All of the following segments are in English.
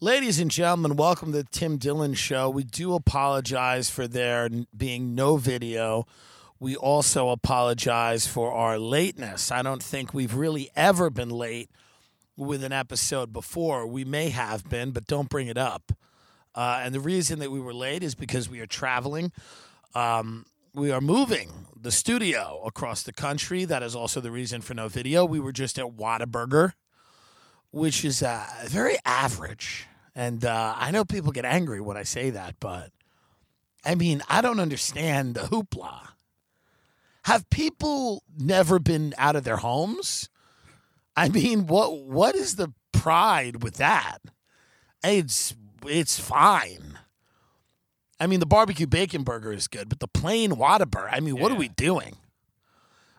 Ladies and gentlemen, welcome to the Tim Dillon Show. We do apologize for there being no video. We also apologize for our lateness. I don't think we've really ever been late with an episode before. We may have been, but don't bring it up. Uh, and the reason that we were late is because we are traveling. Um, we are moving the studio across the country. That is also the reason for no video. We were just at Whataburger which is uh, very average. And uh, I know people get angry when I say that, but I mean, I don't understand the hoopla. Have people never been out of their homes? I mean, what what is the pride with that? It's it's fine. I mean, the barbecue bacon burger is good, but the plain Whataburger, I mean, what are we doing?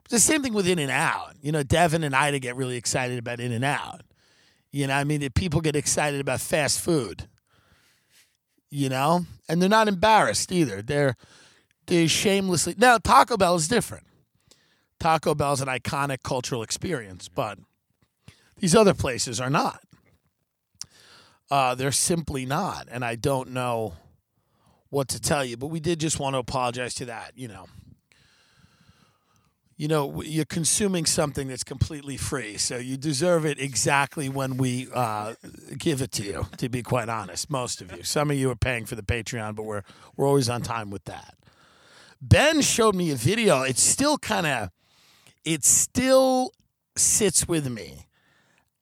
It's the same thing with In and Out. You know, Devin and Ida get really excited about In and Out. You know, I mean, people get excited about fast food. You know, and they're not embarrassed either. They're they shamelessly now Taco Bell is different. Taco Bell is an iconic cultural experience, but these other places are not. Uh, they're simply not, and I don't know what to tell you. But we did just want to apologize to that. You know, you know, you're consuming something that's completely free, so you deserve it exactly when we uh, give it to you. To be quite honest, most of you, some of you are paying for the Patreon, but we're we're always on time with that. Ben showed me a video. It's still kind of, it still sits with me.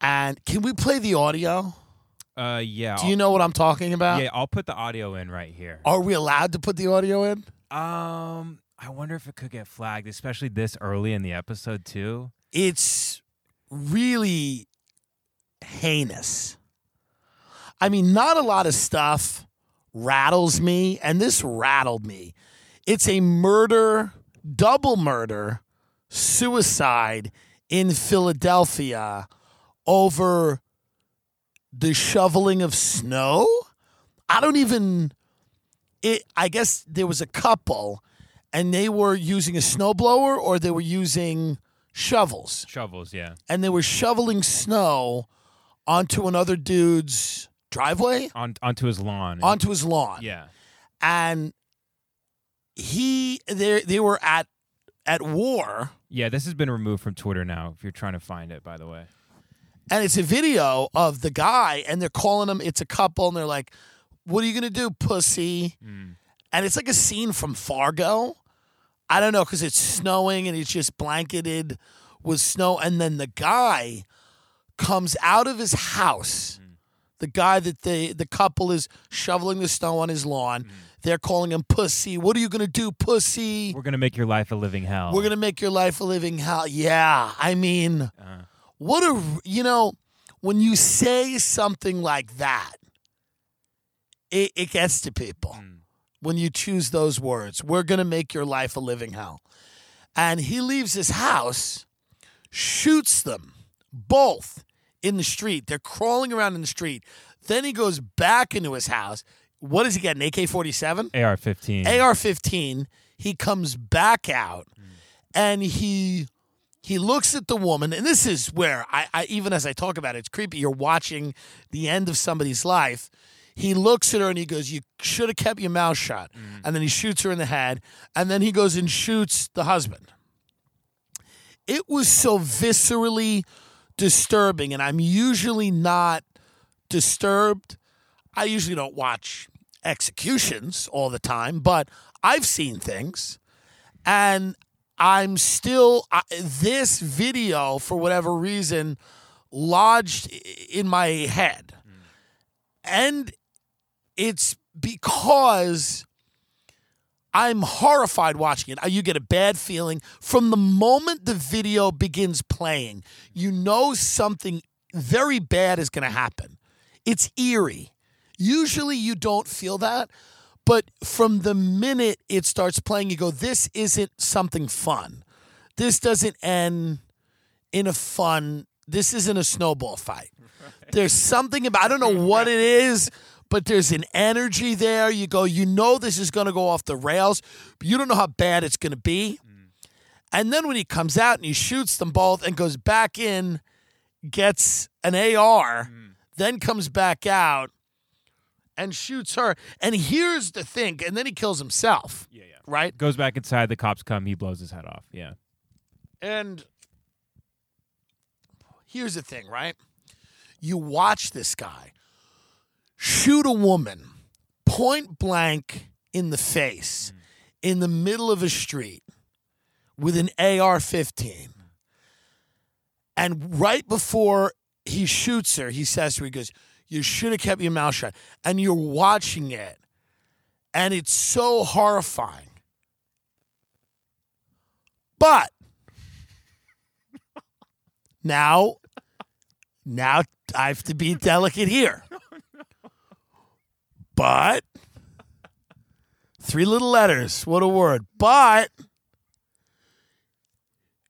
And can we play the audio? Uh, yeah. Do you know what I'm talking about? Yeah, I'll put the audio in right here. Are we allowed to put the audio in? Um, I wonder if it could get flagged, especially this early in the episode too. it's really heinous. I mean, not a lot of stuff rattles me, and this rattled me. It's a murder, double murder, suicide in Philadelphia over the shoveling of snow. I don't even it I guess there was a couple and they were using a snowblower or they were using shovels Shovels, yeah. and they were shoveling snow onto another dude's driveway On onto his lawn. onto his lawn yeah. and he they they were at at war Yeah, this has been removed from Twitter now if you're trying to find it, by the way. and it's a video of the guy and they're calling him it's a couple and they're like what are you gonna do pussy mm. And it's like a scene from fargo. I don't know because it's snowing and it's just blanketed with snow. And then the guy comes out of his house. Mm. The guy that the the couple is shoveling the snow on his lawn. Mm. They're calling him pussy. What are you gonna do pussy? We're gonna make your life a living hell. we're gonna make your life a living hell. Yeah, I mean, uh-huh. what a you know when you say something like that, it, it gets to people. Mm. When you choose those words, we're gonna make your life a living hell, and he leaves his house, shoots them both in the street. They're crawling around in the street. Then he goes back into his house. What does he get? An AK forty seven. AR fifteen. AR 15, he comes back out and he he looks at the woman, and this is where I, I even as I talk about it, it's creepy. You're watching the end of somebody's life. He looks at her and he goes, You should have kept your mouth shut. Mm. And then he shoots her in the head, and then he goes and shoots the husband. It was so viscerally disturbing, and I'm usually not disturbed. I usually don't watch executions all the time, but I've seen things. And I'm still, I, this video, for whatever reason, lodged in my head. Mm. And it's because I'm horrified watching it. You get a bad feeling from the moment the video begins playing. You know something very bad is going to happen. It's eerie. Usually you don't feel that, but from the minute it starts playing, you go, this isn't something fun. This doesn't end in a fun, this isn't a snowball fight. There's something about, I don't know what it is, but there's an energy there. You go, you know, this is going to go off the rails, but you don't know how bad it's going to be. Mm. And then when he comes out and he shoots them both and goes back in, gets an AR, mm. then comes back out and shoots her. And here's the thing, and then he kills himself. Yeah, yeah. Right? Goes back inside. The cops come. He blows his head off. Yeah. And here's the thing, right? You watch this guy shoot a woman point blank in the face in the middle of a street with an AR 15. And right before he shoots her, he says to her, he goes, You should have kept your mouth shut. And you're watching it, and it's so horrifying. But now, now I have to be delicate here. But three little letters, what a word. But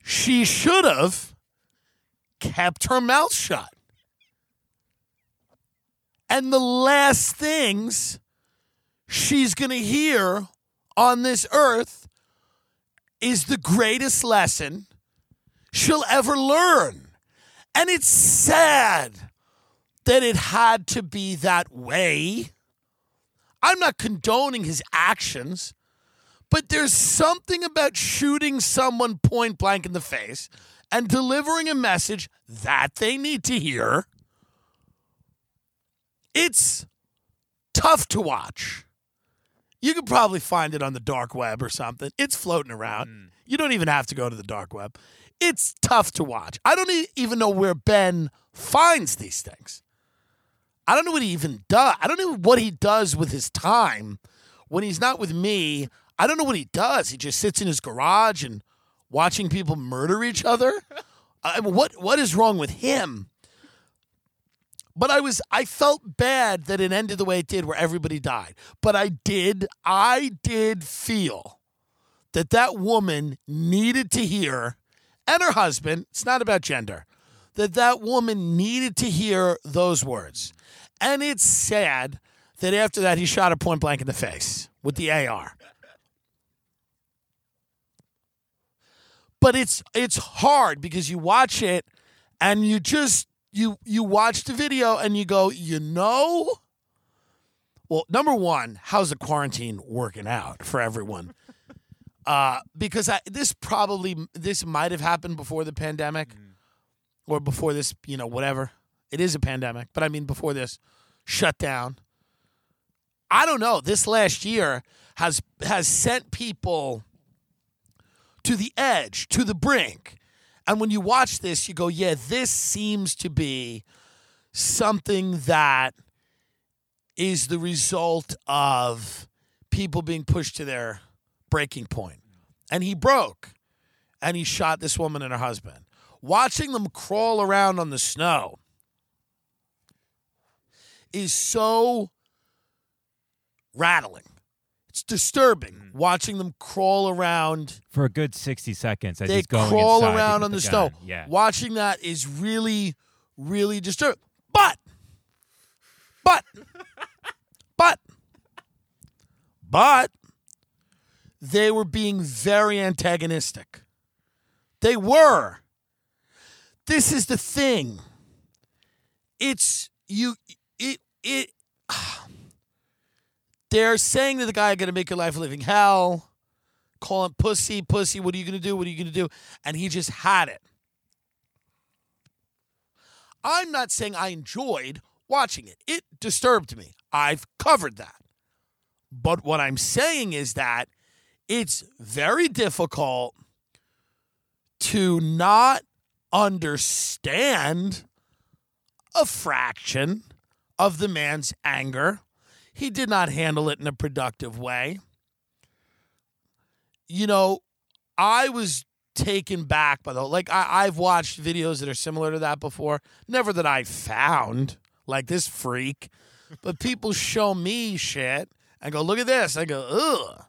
she should have kept her mouth shut. And the last things she's going to hear on this earth is the greatest lesson she'll ever learn. And it's sad that it had to be that way. I'm not condoning his actions, but there's something about shooting someone point blank in the face and delivering a message that they need to hear. It's tough to watch. You could probably find it on the dark web or something. It's floating around. Hmm. You don't even have to go to the dark web. It's tough to watch. I don't even know where Ben finds these things. I don't know what he even does. I don't know what he does with his time when he's not with me. I don't know what he does. He just sits in his garage and watching people murder each other. I mean, what what is wrong with him? But I was I felt bad that it ended the way it did where everybody died. But I did I did feel that that woman needed to hear and her husband, it's not about gender, that that woman needed to hear those words. And it's sad that after that he shot her point blank in the face with the AR. But it's it's hard because you watch it and you just you you watch the video and you go, you know, well, number one, how's the quarantine working out for everyone? Uh, because I, this probably this might have happened before the pandemic, or before this, you know, whatever. It is a pandemic, but I mean before this shutdown. I don't know. This last year has has sent people to the edge, to the brink. And when you watch this, you go, yeah, this seems to be something that is the result of people being pushed to their breaking point. And he broke and he shot this woman and her husband. Watching them crawl around on the snow is so rattling. It's disturbing mm. watching them crawl around For a good 60 seconds as they he's going crawl inside around on the, the snow. Yeah. Watching that is really, really disturbing. But, but, but, but, they were being very antagonistic. They were. This is the thing. It's you. It it. They're saying to the guy, "Going to make your life a living hell." Call him pussy, pussy. What are you going to do? What are you going to do? And he just had it. I'm not saying I enjoyed watching it. It disturbed me. I've covered that. But what I'm saying is that it's very difficult to not understand a fraction of the man's anger. He did not handle it in a productive way. You know, I was taken back by the like I, I've watched videos that are similar to that before. Never that I found like this freak, but people show me shit and go, look at this. I go, ugh.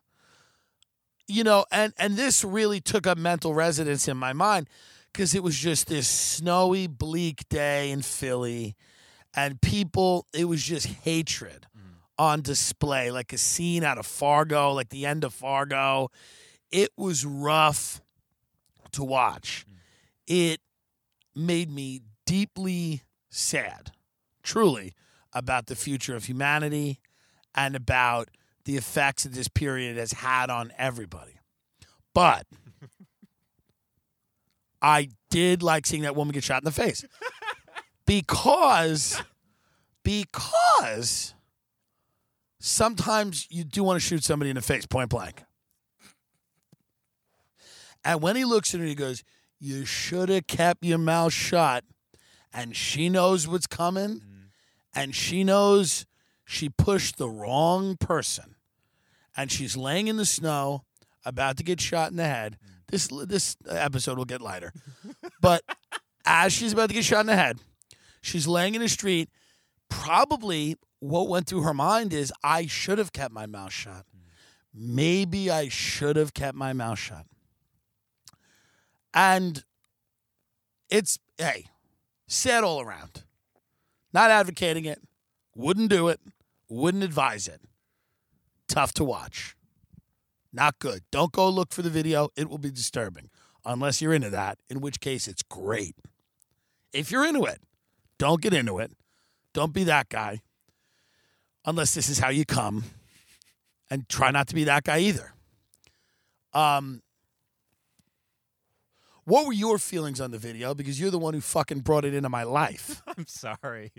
You know, and and this really took up mental residence in my mind because it was just this snowy, bleak day in Philly, and people, it was just hatred mm. on display, like a scene out of Fargo, like the end of Fargo. It was rough to watch. Mm. It made me deeply sad, truly, about the future of humanity and about the effects that this period has had on everybody. But I did like seeing that woman get shot in the face because because sometimes you do want to shoot somebody in the face point blank. And when he looks at her, he goes, You should have kept your mouth shut. And she knows what's coming. Mm. And she knows she pushed the wrong person. And she's laying in the snow, about to get shot in the head. Mm. This this episode will get lighter. but as she's about to get shot in the head, she's laying in the street. Probably what went through her mind is, I should have kept my mouth shut. Maybe I should have kept my mouth shut. And it's, hey, sad all around. Not advocating it, wouldn't do it, wouldn't advise it. Tough to watch. Not good. Don't go look for the video. It will be disturbing unless you're into that, in which case it's great. If you're into it, don't get into it. Don't be that guy unless this is how you come. And try not to be that guy either. Um, what were your feelings on the video? Because you're the one who fucking brought it into my life. I'm sorry.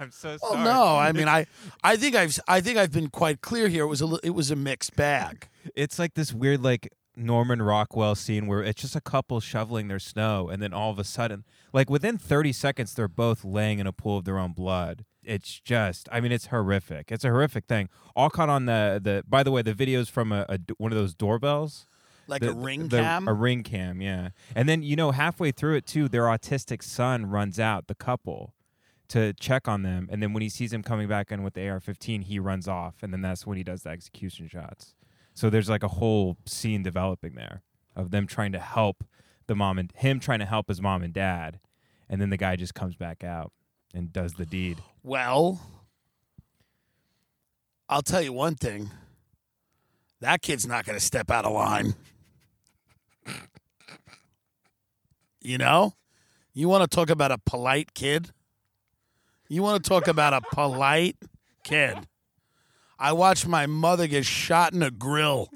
I'm so Well, sorry. no, I mean, I, I think I've, I think I've been quite clear here. It was a, it was a mixed bag. It's like this weird like Norman Rockwell scene where it's just a couple shoveling their snow and then all of a sudden like within 30 seconds they're both laying in a pool of their own blood. It's just I mean it's horrific. It's a horrific thing. All caught on the the by the way the videos from a, a d- one of those doorbells Like the- a ring the- cam. A ring cam, yeah. And then you know halfway through it too, their autistic son runs out, the couple, to check on them, and then when he sees him coming back in with the AR-15, he runs off, and then that's when he does the execution shots. So there's like a whole scene developing there of them trying to help the mom and him trying to help his mom and dad, and then the guy just comes back out and does the deed. Well, I'll tell you one thing. That kid's not going to step out of line. You know? You want to talk about a polite kid? You want to talk about a polite kid? I watched my mother get shot in a grill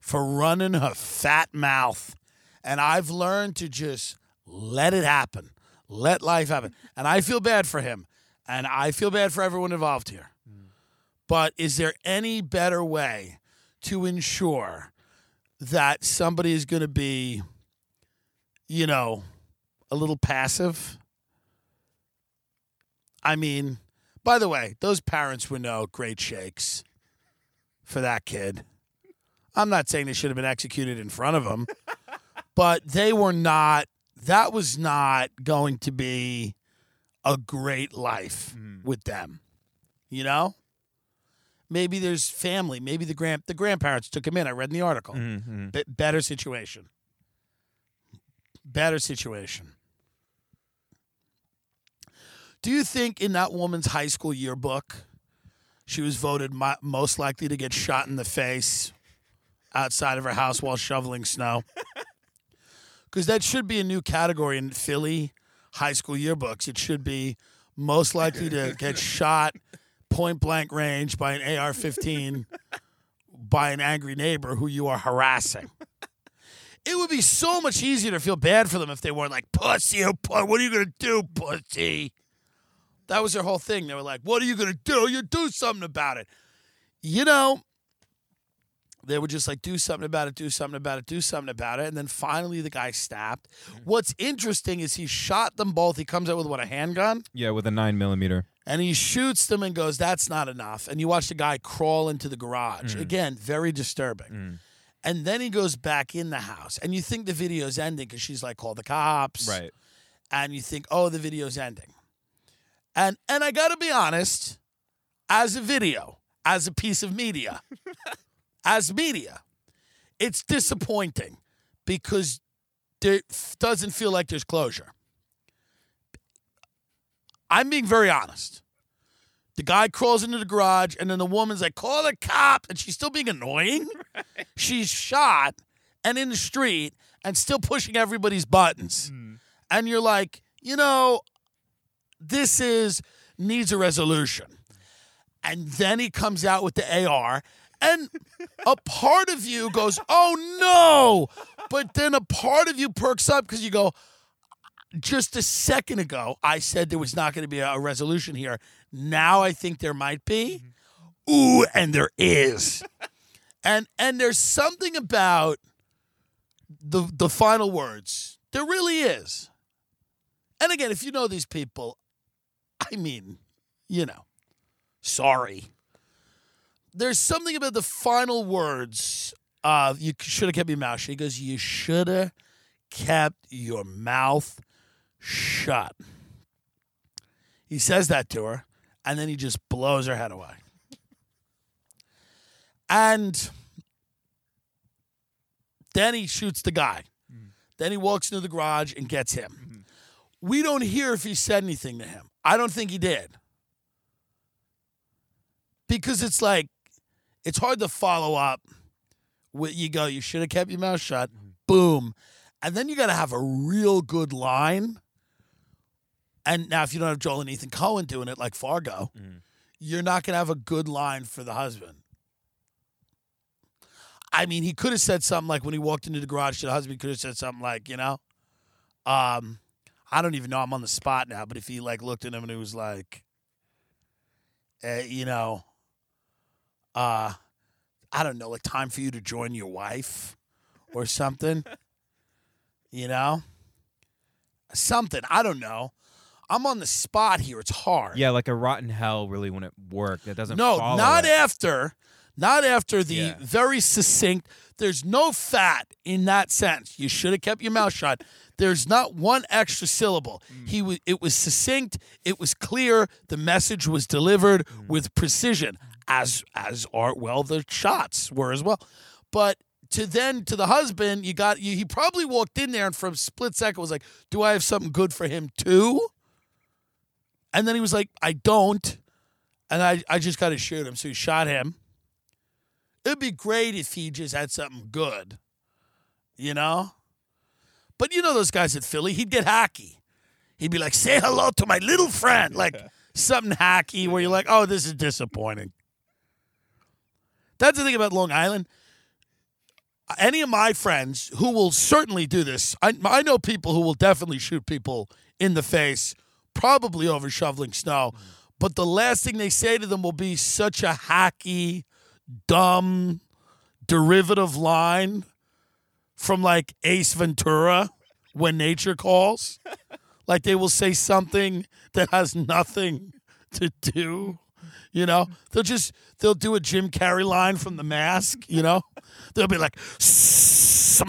for running her fat mouth. And I've learned to just let it happen. Let life happen. And I feel bad for him. And I feel bad for everyone involved here. But is there any better way to ensure that somebody is going to be, you know, a little passive? I mean, by the way, those parents were no great shakes for that kid. I'm not saying they should have been executed in front of him, but they were not, that was not going to be a great life with them. You know? Maybe there's family. Maybe the grand the grandparents took him in. I read in the article. Mm-hmm. Be- better situation. Better situation. Do you think in that woman's high school yearbook, she was voted mo- most likely to get shot in the face outside of her house while shoveling snow? Because that should be a new category in Philly high school yearbooks. It should be most likely to get shot point blank range by an AR 15 by an angry neighbor who you are harassing. It would be so much easier to feel bad for them if they weren't like, pussy, what are you going to do, pussy? That was their whole thing. They were like, what are you going to do? You do something about it. You know, they were just like, do something about it, do something about it, do something about it. And then finally the guy snapped. Mm. What's interesting is he shot them both. He comes out with what, a handgun? Yeah, with a nine millimeter. and he shoots them and goes, "That's not enough." And you watch the guy crawl into the garage mm. again, very disturbing. Mm. And then he goes back in the house, and you think the video's ending because she's like, "Call the cops," Right. And you think, "Oh, the video's ending." And and I got to be honest, as a video, as a piece of media, as media, it's disappointing because there doesn't feel like there's closure. I'm being very honest. The guy crawls into the garage, and then the woman's like, call the cop. And she's still being annoying. She's shot and in the street and still pushing everybody's buttons. Mm. And you're like, you know, this is needs a resolution. And then he comes out with the AR, and a part of you goes, oh no. But then a part of you perks up because you go, just a second ago, I said there was not going to be a, resolution here. Now I think there might be. Mm-hmm. Ooh, and there is. and and there's something about the the final words. There really is. And again, if you know these people, I mean, you know, sorry. There's something about the final words of you should have kept your mouth shut. He goes, You should have kept your mouth shut. He says that to her, and then he just blows her head away. And then he shoots the guy. Mm. Then he walks into the garage and gets him. We don't hear if he said anything to him. I don't think he did. Because it's like, it's hard to follow up. With, you go, you should have kept your mouth shut. Boom. And then you got to have a real good line. And now, if you don't have Joel and Ethan Coen doing it like Fargo, you're not going to have a good line for the husband. I mean, he could have said something like when he walked into the garage to the husband, could have said something like, you know, um, I don't even know. I'm on the spot now, but if he like looked at him and he was like, uh, you know, uh, I don't know, like time for you to join your wife or something, you know, something. I don't know. I'm on the spot here. It's hard. Yeah, like a rotten hell really wouldn't work. That doesn't. No, not it. after. Not after the Yeah. very succinct. There's no fat in that sentence. You should have kept your mouth shut. There's not one extra syllable. Mm. He was. It was succinct. It was clear. The message was delivered Mm. with precision, as as are well the shots were as well. But to then to the husband, you got you. He probably walked in there and for a split second was like, "Do I have something good for him too?" And then he was like, "I don't." and I, I just got to shoot him. So he shot him. It'd be great if he just had something good, you know? But you know those guys at Philly, he'd get hacky. He'd be like, say hello to my little friend. Like something hacky where you're like, oh, this is disappointing. That's the thing about Long Island. Any of my friends who will certainly do this, I, I know people who will definitely shoot people in the face, probably over shoveling snow. But the last thing they say to them will be such a hacky, dumb, derivative line from like Ace Ventura when nature calls. like they will say something that has nothing to do. You know, they'll just they'll do a Jim Carrey line from The Mask. You know, they'll be like smoking.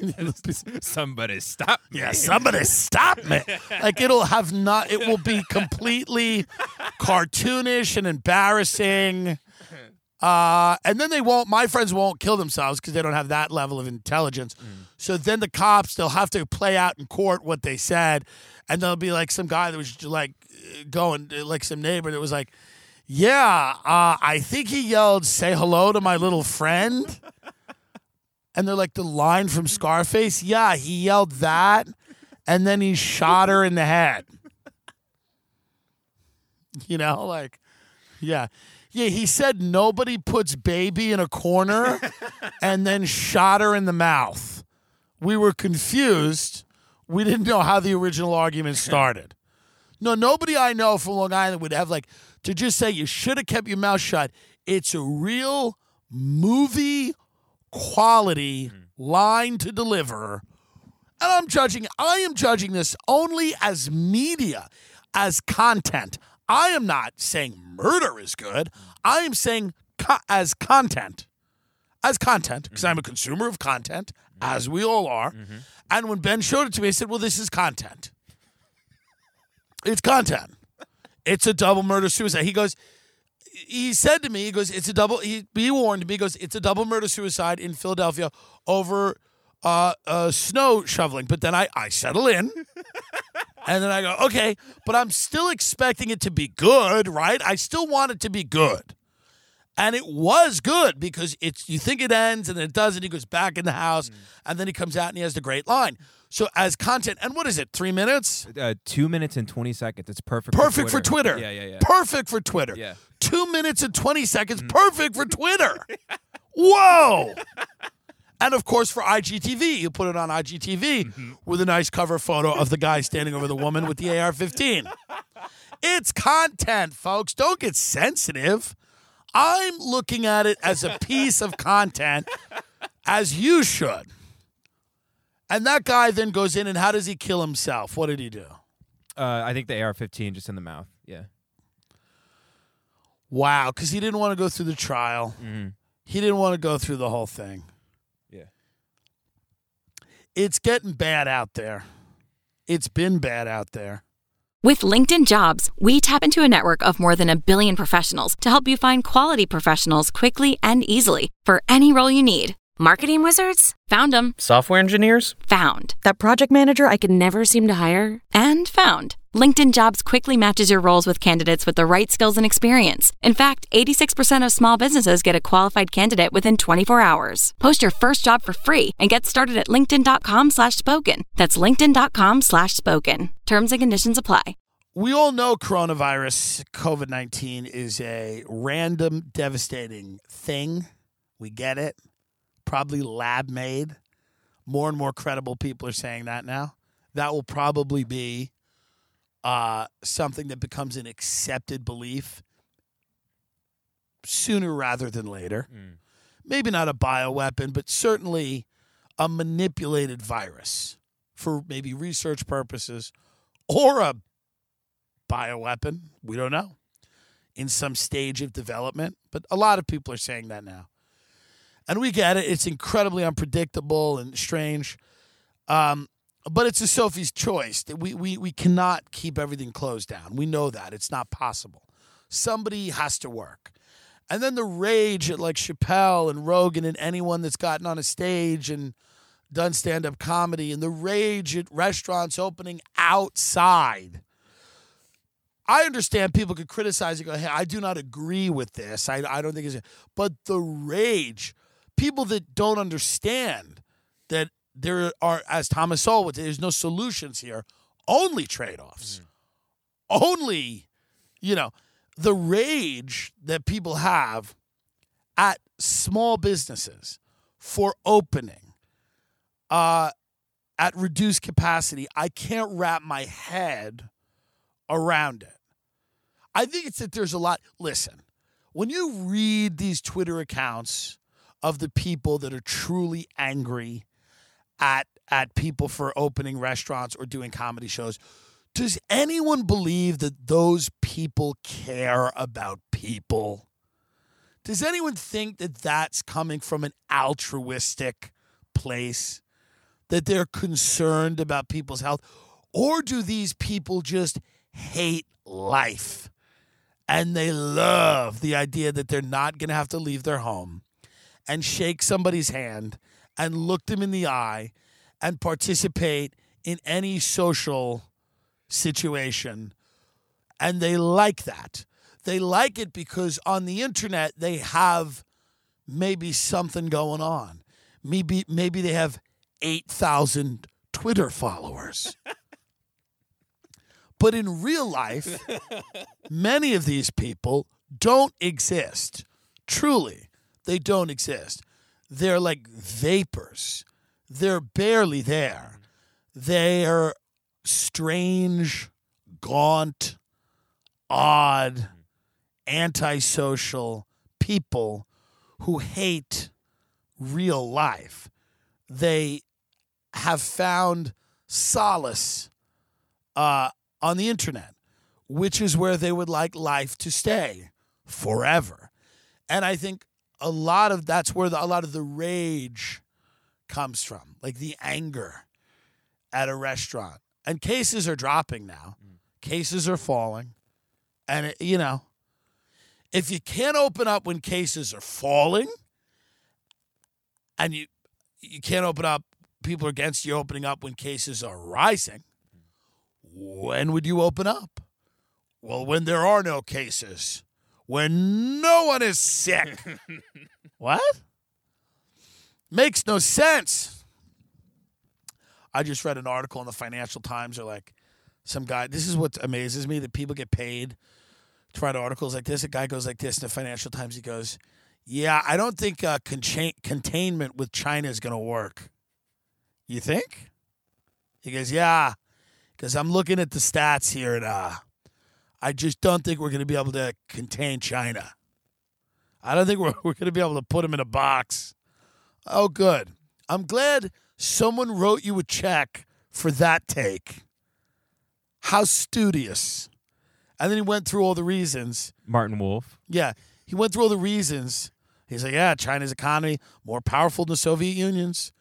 Somebody stop. me. Yeah, somebody stop me. Like it'll have not it will be completely cartoonish and embarrassing. Uh, and then they won't my friends won't kill themselves because they don't have that level of intelligence. So then the cops they'll have to play out in court what they said, and there'll be like some guy that was like going like some neighbor that was like, Yeah, uh, I think he yelled, say hello to my little friend. And they're like, the line from Scarface? Yeah, he yelled that, and then he shot her in the head. You know, like, yeah. Yeah, he said nobody puts baby in a corner and then shot her in the mouth. We were confused. We didn't know how the original argument started. No, nobody I know from Long Island would have like to just say you should have kept your mouth shut. It's a real movie quality hmm. line to deliver. And I'm judging, I am judging this only as media, as content. I am not saying murder is good. I am saying co- as content. As content, because I'm a consumer of content, as we all are. And when Ben showed it to me, I said, Well, this is content. It's content. it's a double murder suicide. He goes, he said to me, he goes, it's a double. He, he warned me. He goes, it's a double murder suicide in Philadelphia over uh, uh, snow shoveling. But then I I settle in, and then I go, okay, but I'm still expecting it to be good, right? I still want it to be good. And it was good because it's you think it ends and then it doesn't. He goes back in the house and then he comes out and he has the great line. So as content, and what is it? Three minutes? Uh, two minutes and twenty seconds. It's perfect. Perfect for Twitter. Yeah, yeah, yeah. Perfect for Twitter. Yeah. Two minutes and 20 seconds. Perfect for Twitter. Whoa. And of course, for IGTV, you put it on IGTV Mm-hmm. with a nice cover photo of the guy standing over the woman with the AR 15. It's content, folks. Don't get sensitive. I'm looking at it as a piece of content, as you should. And that guy then goes in, and how does he kill himself? What did he do? Uh, I think the AR-15 just in the mouth. Yeah. Wow, because he didn't want to go through the trial. Mhm. He didn't want to go through the whole thing. It's getting bad out there. It's been bad out there. With LinkedIn Jobs, we tap into a network of more than a billion professionals to help you find quality professionals quickly and easily for any role you need. Marketing wizards? Found them. Software engineers? Found. That project manager I could never seem to hire? And found. LinkedIn Jobs quickly matches your roles with candidates with the right skills and experience. In fact, 86% of small businesses get a qualified candidate within 24 hours. Post your first job for free and get started at linkedin.com slash spoken. That's linkedin.com slash spoken. Terms and conditions apply. We all know coronavirus, COVID 19, is a random, devastating thing. We get it. Probably lab made. More and more credible people are saying that now. That will probably be uh, something that becomes an accepted belief sooner rather than later. Maybe not a bioweapon, but certainly a manipulated virus for maybe research purposes or a bioweapon. We don't know. In some stage of development. But a lot of people are saying that now. And we get it. It's incredibly unpredictable and strange. Um, but it's a Sophie's choice. We, we, we cannot keep everything closed down. We know that. It's not possible. Somebody has to work. And then the rage at like Chappelle and Rogan and anyone that's gotten on a stage and done stand up comedy and the rage at restaurants opening outside. I understand people could criticize and go, hey, I do not agree with this. I, I don't think it's. But the rage, people that don't understand that there are, as Thomas Sowell would say, there's no solutions here, only trade offs. Only, you know, the rage that people have at small businesses for opening uh, at reduced capacity, I can't wrap my head around it. I think it's that there's a lot. Listen, when you read these Twitter accounts of the people that are truly angry at at people for opening restaurants or doing comedy shows, does anyone believe that those people care about people? Does anyone think that that's coming from an altruistic place? That they're concerned about people's health? Or do these people just hate life? And they love the idea that they're not going to have to leave their home and shake somebody's hand and look them in the eye and participate in any social situation. And they like that. They like it because on the internet they have maybe something going on. Maybe maybe they have 8,000 Twitter followers. but in real life, many of these people don't exist. Truly, they don't exist. They're like vapors. They're barely there. They're strange, gaunt, odd, antisocial people who hate real life. They have found solace uh, on the internet, which is where they would like life to stay forever. And I think a lot of that's where the, a lot of the rage comes from, like the anger at a restaurant. And cases are dropping now. Mm. Cases are falling. And, it, you know, if you can't open up when cases are falling and you you can't open up people are against you opening up when cases are rising mm. when would you open up well when there are no cases when no one is sick what makes no sense i just read an article in the financial times or like some guy this is what amazes me that people get paid to write articles like this. A guy goes like this in the Financial Times. He goes, "Yeah, I don't think uh, containment with China is going to work." You think? He goes, "Yeah, because I'm looking at the stats here, and uh, I just don't think we're going to be able to contain China. I don't think we're we're going to be able to put them in a box." Oh, good. I'm glad someone wrote you a check for that take. How studious. And then he went through all the reasons. Martin Wolf. Yeah, he went through all the reasons. He's like, yeah, China's economy more powerful than the Soviet Union's,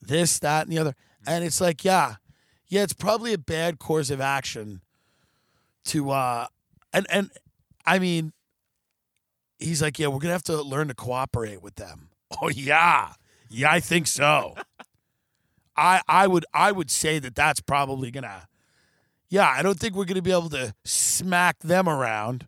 this, that, and the other. And it's like, yeah, yeah, it's probably a bad course of action to, uh, and and I mean, he's like, yeah, we're gonna have to learn to cooperate with them. Oh yeah, yeah, I think so. I I would I would say that that's probably gonna yeah, I don't think we're going to be able to smack them around.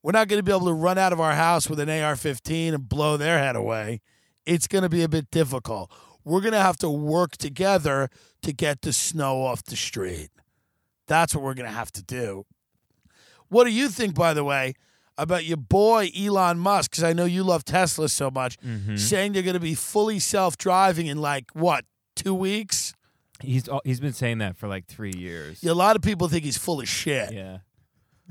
We're not going to be able to run out of our house with an AR 15 and blow their head away. It's going to be a bit difficult. We're going to have to work together to get the snow off the street. That's what we're going to have to do. What do you think, by the way, about your boy Elon Musk? Because I know you love Tesla so much, Mm-hmm. saying they're going to be fully self driving in like, what, two weeks? He's he's been saying that for like three years. Yeah, a lot of people think he's full of shit. Yeah.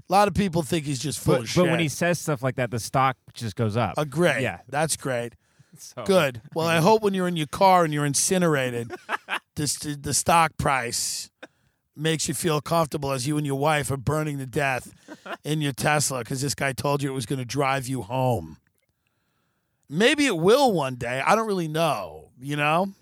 A lot of people think he's just full But, of shit. but when he says stuff like that, the stock just goes up. uh, great. Yeah. that's great. So- Good. Well, I hope when you're in your car and you're incinerated, this the stock price makes you feel comfortable as you and your wife are burning to death in your Tesla because this guy told you it was going to drive you home. Maybe it will one day. I don't really know. You know.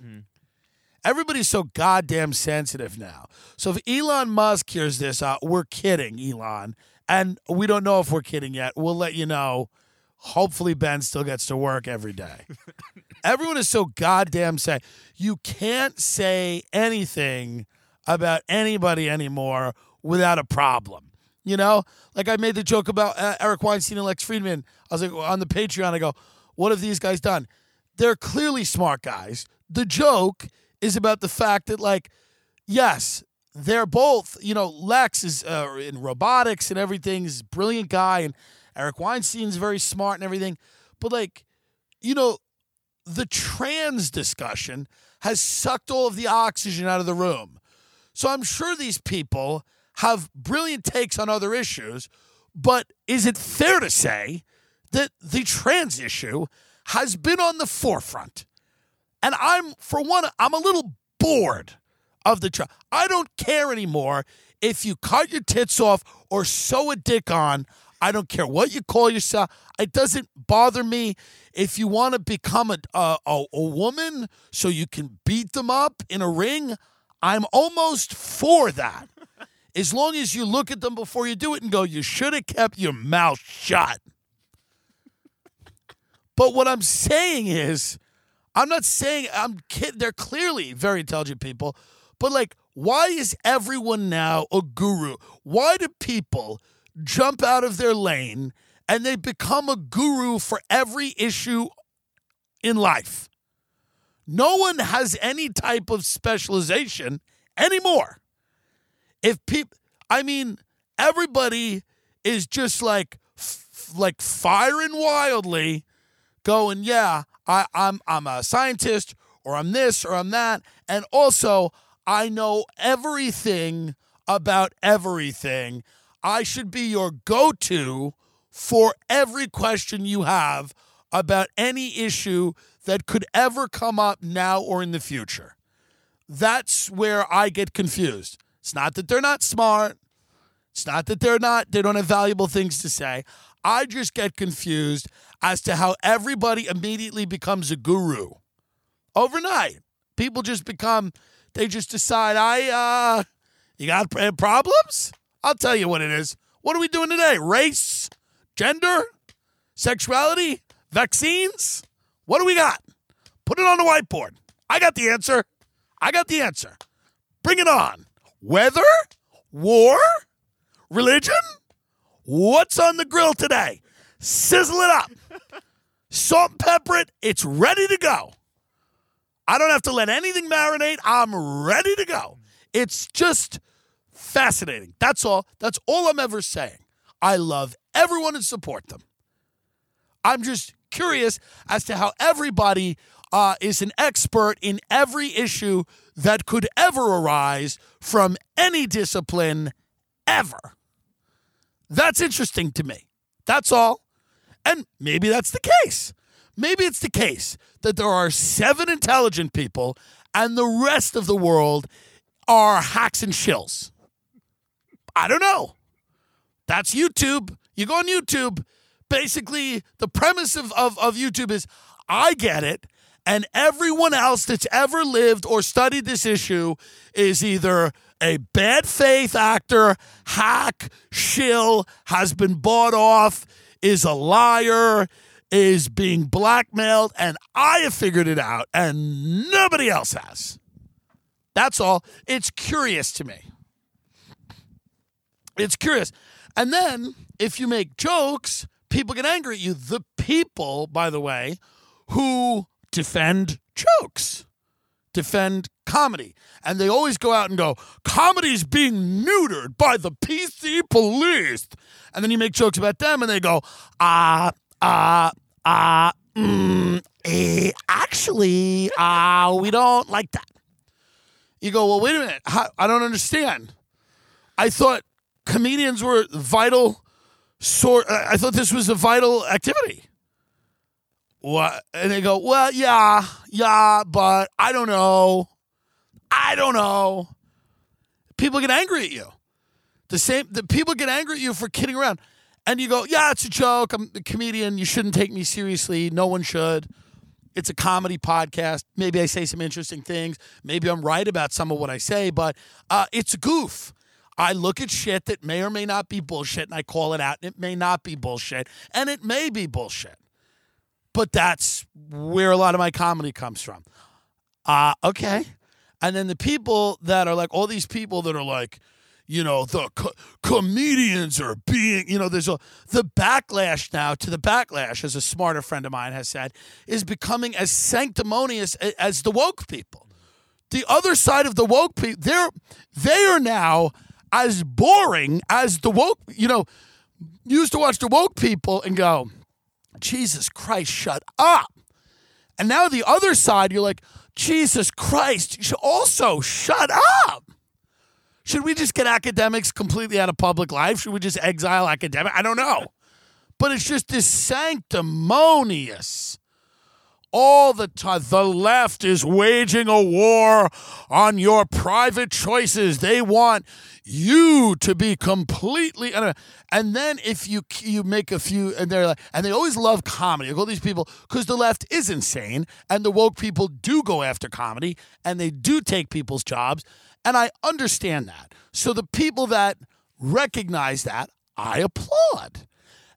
Everybody's so goddamn sensitive now. So if Elon Musk hears this, uh, we're kidding, Elon. And we don't know if we're kidding yet. We'll let you know. Hopefully, Ben still gets to work every day. Everyone is so goddamn sad. You can't say anything about anybody anymore without a problem. You know, like I made the joke about uh, Eric Weinstein and Lex Fridman. I was like on the Patreon. I go, "What have these guys done? They're clearly smart guys." The joke is about the fact that, like, yes, they're both. You know, Lex is uh, in robotics and everything. He's a brilliant guy, and Eric Weinstein's very smart and everything. But like, you know, the trans discussion has sucked all of the oxygen out of the room. So I'm sure these people have brilliant takes on other issues, but is it fair to say that the trans issue has been on the forefront? And I'm, for one, I'm a little bored of the tra- I don't care anymore if you cut your tits off or sew a dick on. I don't care what you call yourself. It doesn't bother me. If you want to become a, a, a, a woman so you can beat them up in a ring, I'm almost for that. As long as you look at them before you do it and go, you should have kept your mouth shut. But what I'm saying is, I'm not saying I'm kid. They're clearly very intelligent people, but like, why is everyone now a guru? Why do people jump out of their lane and they become a guru for every issue in life? No one has any type of specialization anymore. If people, I mean, everybody is just like, f- like firing wildly, going, yeah, I, I'm I'm a scientist, or I'm this, or I'm that, and also I know everything about everything. I should be your go-to for every question you have about any issue that could ever come up now or in the future. That's where I get confused. It's not that they're not smart. It's not that they're not, they don't have valuable things to say. I just get confused as to how everybody immediately becomes a guru overnight. People just become, they just decide, I, uh, you got problems? I'll tell you what it is. What are we doing today? Race, gender, sexuality, vaccines? What do we got? Put it on the whiteboard. I got the answer. I got the answer. Bring it on. Weather? War? Religion? What's on the grill today? Sizzle it up. Salt and pepper it. It's ready to go. I don't have to let anything marinate. I'm ready to go. It's just fascinating. That's all. That's all I'm ever saying. I love everyone and support them. I'm just curious as to how everybody uh, is an expert in every issue that could ever arise from any discipline ever. That's interesting to me. That's all. And maybe that's the case. Maybe it's the case that there are seven intelligent people and the rest of the world are hacks and shills. I don't know. That's YouTube. You go on YouTube. Basically, the premise of, of, of YouTube is I get it, and everyone else that's ever lived or studied this issue is either a bad faith actor, hack, shill, has been bought off, is a liar, is being blackmailed, and I have figured it out, and nobody else has. That's all. It's curious to me. It's curious. And then if you make jokes, people get angry at you. The people, by the way, who defend jokes, defend comedy. And they always go out and go, comedy's being neutered by the PC police. And then you make jokes about them and they go, ah, ah, ah, mm, eh, actually, ah, we don't like that. You go, well, wait a minute. I don't understand. I thought comedians were vital sort. I thought this was a vital activity. What? And they go, well, yeah, yeah, but I don't know. I don't know. People get angry at you. The same. The people get angry at you for kidding around, and you go, yeah, it's a joke. I'm a comedian. You shouldn't take me seriously. No one should. It's a comedy podcast. Maybe I say some interesting things. Maybe I'm right about some of what I say, but uh, it's a goof. I look at shit that may or may not be bullshit and I call it out, and it may not be bullshit, and it may be bullshit. But that's where a lot of my comedy comes from. Uh, okay. And then the people that are like, all these people that are like, you know, the co- comedians are being, you know, there's a, the backlash now to the backlash, as a smarter friend of mine has said, is becoming as sanctimonious a- as the woke people. The other side of the woke people, they're, they are now as boring as the woke, you know, used to watch the woke people and go, Jesus Christ, shut up. And now the other side, you're like, Jesus Christ, you should also shut up. Should we just get academics completely out of public life? Should we just exile academic? I don't know. But it's just this sanctimonious all the time. The left is waging a war on your private choices. They want you to be completely and then if you you make a few and they're like and they always love comedy. All these people because the left is insane and the woke people do go after comedy and they do take people's jobs and I understand that. So the people that recognize that, I applaud.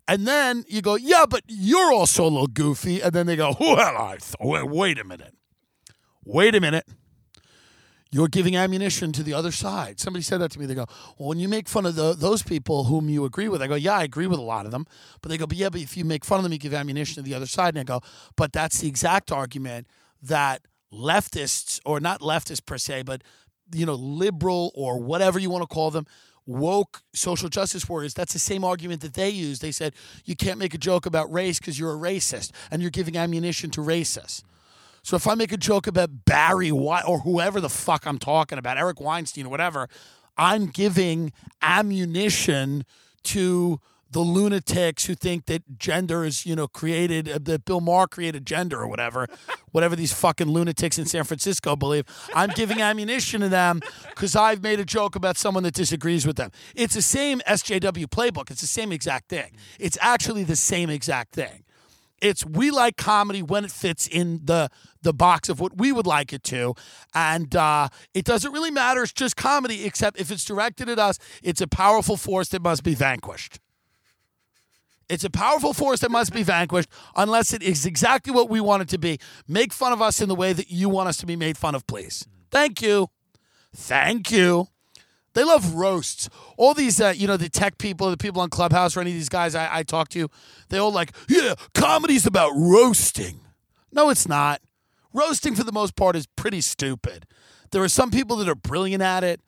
And then you go, yeah, but you're also a little goofy. And then they go, well, I th- wait a minute. Wait a minute. You're giving ammunition to the other side. Somebody said that to me. They go, well, when you make fun of the, those people whom you agree with, I go, yeah, I agree with a lot of them. But they go, but yeah, but if you make fun of them, you give ammunition to the other side. And I go, but that's the exact argument that leftists, or not leftists per se, but you know, liberal or whatever you want to call them, woke social justice warriors, that's the same argument that they used. They said, you can't make a joke about race because you're a racist and you're giving ammunition to racists. So if I make a joke about Barry White or whoever the fuck I'm talking about, Eric Weinstein or whatever, I'm giving ammunition to the lunatics who think that gender is, you know, created, uh, that Bill Maher created gender or whatever, whatever these fucking lunatics in San Francisco believe. I'm giving ammunition to them because I've made a joke about someone that disagrees with them. It's the same SJW playbook. It's the same exact thing. It's actually the same exact thing. It's we like comedy when it fits in the the box of what we would like it to, and uh, it doesn't really matter. It's just comedy, except if it's directed at us, it's a powerful force that must be vanquished. It's a powerful force that must be vanquished unless it is exactly what we want it to be. Make fun of us in the way that you want us to be made fun of, please. Thank you. Thank you. They love roasts. All these, uh, you know, the tech people, the people on Clubhouse, or any of these guys I, I talk to, they all like, yeah, comedy's about roasting. No, it's not. Roasting, for the most part, is pretty stupid. There are some people that are brilliant at it.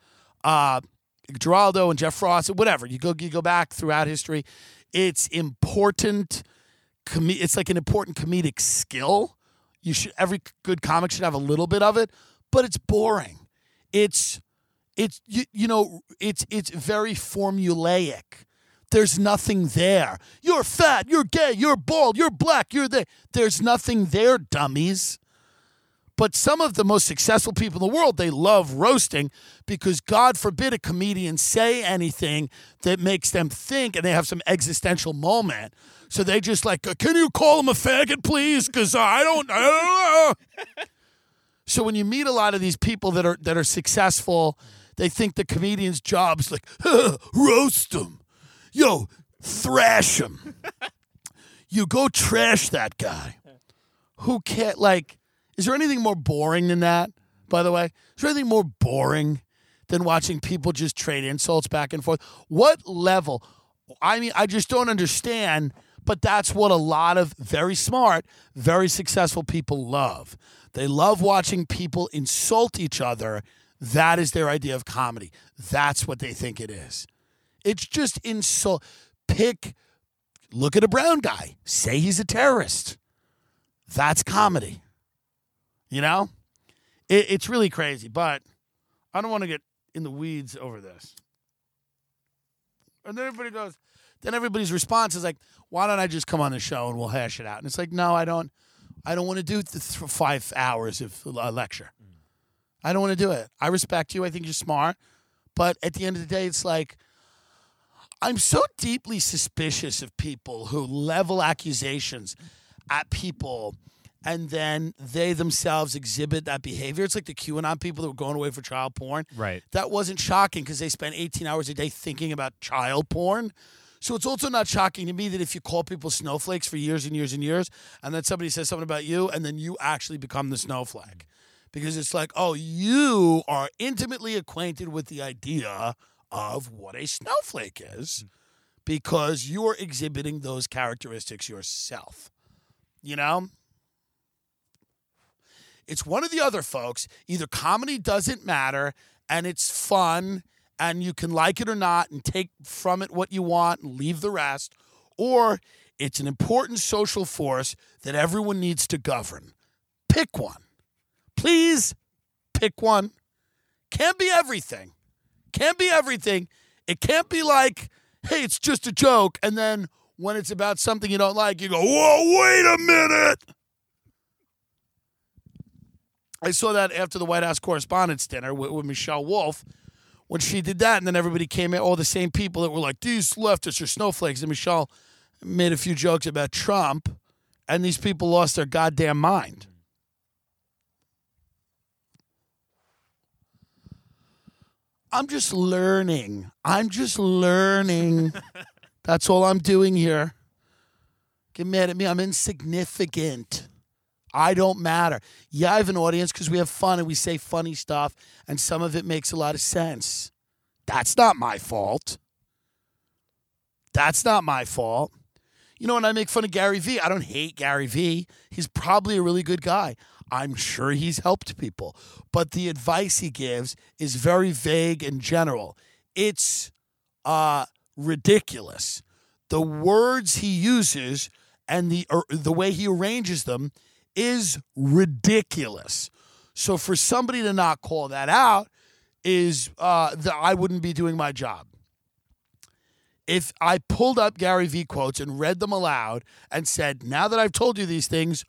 Uh, Giraldo and Jeff Ross, whatever. You go, you go back throughout history. It's important. Com- it's like an important comedic skill. You should every good comic should have a little bit of it, but it's boring. It's it's you, you know it's it's very formulaic. There's nothing there. You're fat. You're gay. You're bald. You're black. You're there. There's nothing there, dummies. But some of the most successful people in the world, they love roasting because God forbid a comedian say anything that makes them think and they have some existential moment. So they just like, can you call him a faggot, please? Because I don't. Know. so when you meet a lot of these people that are that are successful, they think the comedian's job is like roast them, yo, thrash him. you go trash that guy. Who can't like? Is there anything more boring than that? By the way, is there anything more boring than watching people just trade insults back and forth? What level? I mean, I just don't understand. But that's what a lot of very smart, very successful people love. They love watching people insult each other. That is their idea of comedy. That's what they think it is. It's just insult. Pick, look at a brown guy, say he's a terrorist. That's comedy. You know, it, it's really crazy, but I don't want to get in the weeds over this. And then everybody goes, then everybody's response is like, why don't I just come on the show and we'll hash it out? And it's like, no, I don't. I don't want to do th- five hours of a lecture. I don't want to do it. I respect you. I think you're smart. But at the end of the day, it's like, I'm so deeply suspicious of people who level accusations at people and then they themselves exhibit that behavior. It's like the QAnon people that were going away for child porn. Right. That wasn't shocking because they spent 18 hours a day thinking about child porn. So it's also not shocking to me that if you call people snowflakes for years and years and years, and then somebody says something about you, and then you actually become the snowflake. Because it's like, oh, you are intimately acquainted with the idea of what a snowflake is hmm. because you're exhibiting those characteristics yourself. You know? It's one or the other, folks. Either comedy doesn't matter and it's fun and you can like it or not and take from it what you want and leave the rest, or it's an important social force that everyone needs to govern. Pick one. Please pick one. Can't be everything. Can't be everything. It can't be like, hey, it's just a joke. And then when it's about something you don't like, you go, whoa, wait a minute. I saw that after the White House Correspondents' Dinner with, with Michelle Wolf when she did that, and then everybody came in, all the same people that were like, these leftists are snowflakes. And Michelle made a few jokes about Trump, and these people lost their goddamn mind. I'm just learning. I'm just learning. That's all I'm doing here. Get mad at me. I'm insignificant. I don't matter. Yeah, I have an audience because we have fun and we say funny stuff, and some of it makes a lot of sense. That's not my fault. That's not my fault. You know, when I make fun of Gary Vee, I don't hate Gary Vee. He's probably a really good guy. I'm sure he's helped people. But the advice he gives is very vague and general. It's uh, ridiculous. The words he uses and the, er, the way he arranges them is ridiculous. So for somebody to not call that out is uh, that I wouldn't be doing my job. If I pulled up Gary Vee quotes and read them aloud and said, now that I've told you these things,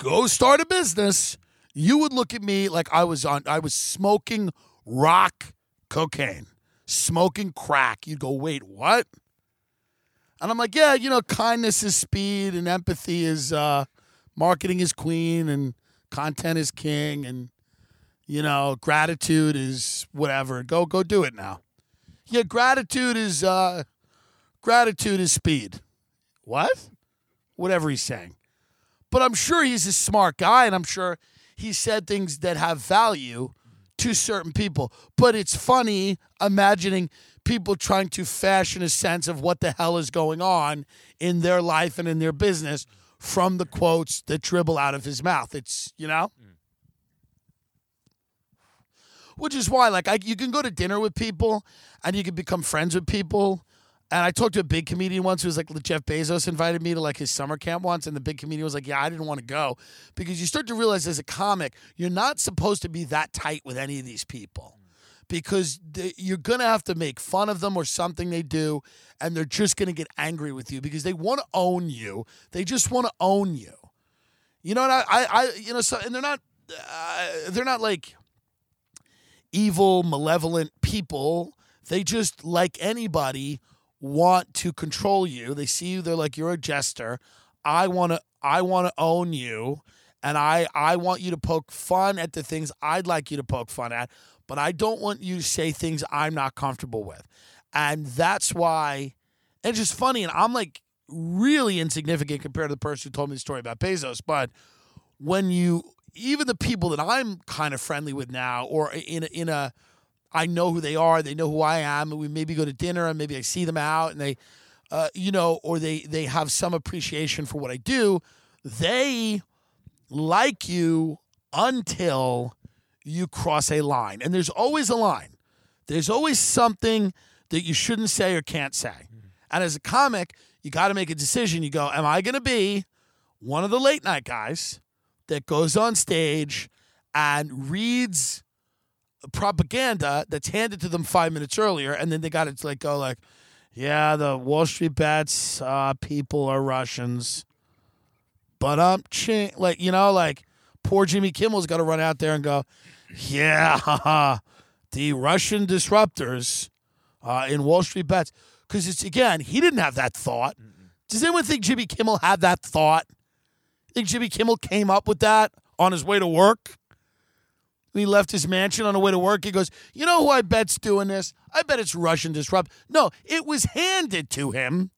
go start a business, you would look at me like I was on I was smoking rock cocaine, smoking crack. You'd go, wait, what? And I'm like, yeah, you know, kindness is speed and empathy is uh, marketing is queen and content is king and you know, gratitude is whatever. Go go do it now. Yeah, gratitude is uh gratitude is speed. What? Whatever he's saying. But I'm sure he's a smart guy and I'm sure he said things that have value to certain people. But it's funny imagining people trying to fashion a sense of what the hell is going on in their life and in their business from the quotes that dribble out of his mouth. It's, you know? Which is why, like, I, you can go to dinner with people and you can become friends with people. And I talked to a big comedian once who was like, Jeff Bezos invited me to like his summer camp once. And the big comedian was like, Yeah, I didn't want to go. Because you start to realize as a comic, you're not supposed to be that tight with any of these people because they, you're going to have to make fun of them or something they do. And they're just going to get angry with you because they want to own you. They just want to own you. You know, and I, I, you know, so, and they're not, uh, they're not like evil, malevolent people. They just, like anybody, want to control you. They see you, they're like, you're a jester. I want to, I want to own you. And I, I want you to poke fun at the things I'd like you to poke fun at, but I don't want you to say things I'm not comfortable with. And that's why, it's just funny. And I'm like really insignificant compared to the person who told me the story about Bezos. But when you, even the people that I'm kind of friendly with now, or in a, in a, I know who they are, they know who I am, and we maybe go to dinner, and maybe I see them out, and they, uh, you know, or they they have some appreciation for what I do. They like you until you cross a line, and there's always a line. There's always something that you shouldn't say or can't say. And as a comic, you got to make a decision. You go, am I going to be one of the late night guys that goes on stage and reads propaganda that's handed to them five minutes earlier, and then they got to like go like, yeah, the Wall Street bets uh, people are Russians, but um, ching, like you know, like poor Jimmy Kimmel's got to run out there and go, yeah, the Russian disruptors uh, in Wall Street bets, because it's again, he didn't have that thought. Does anyone think Jimmy Kimmel had that thought? Think Jimmy Kimmel came up with that on his way to work? He left his mansion on the way to work, he goes, You know who I bet's doing this? I bet it's Russian disrupt. No, it was handed to him.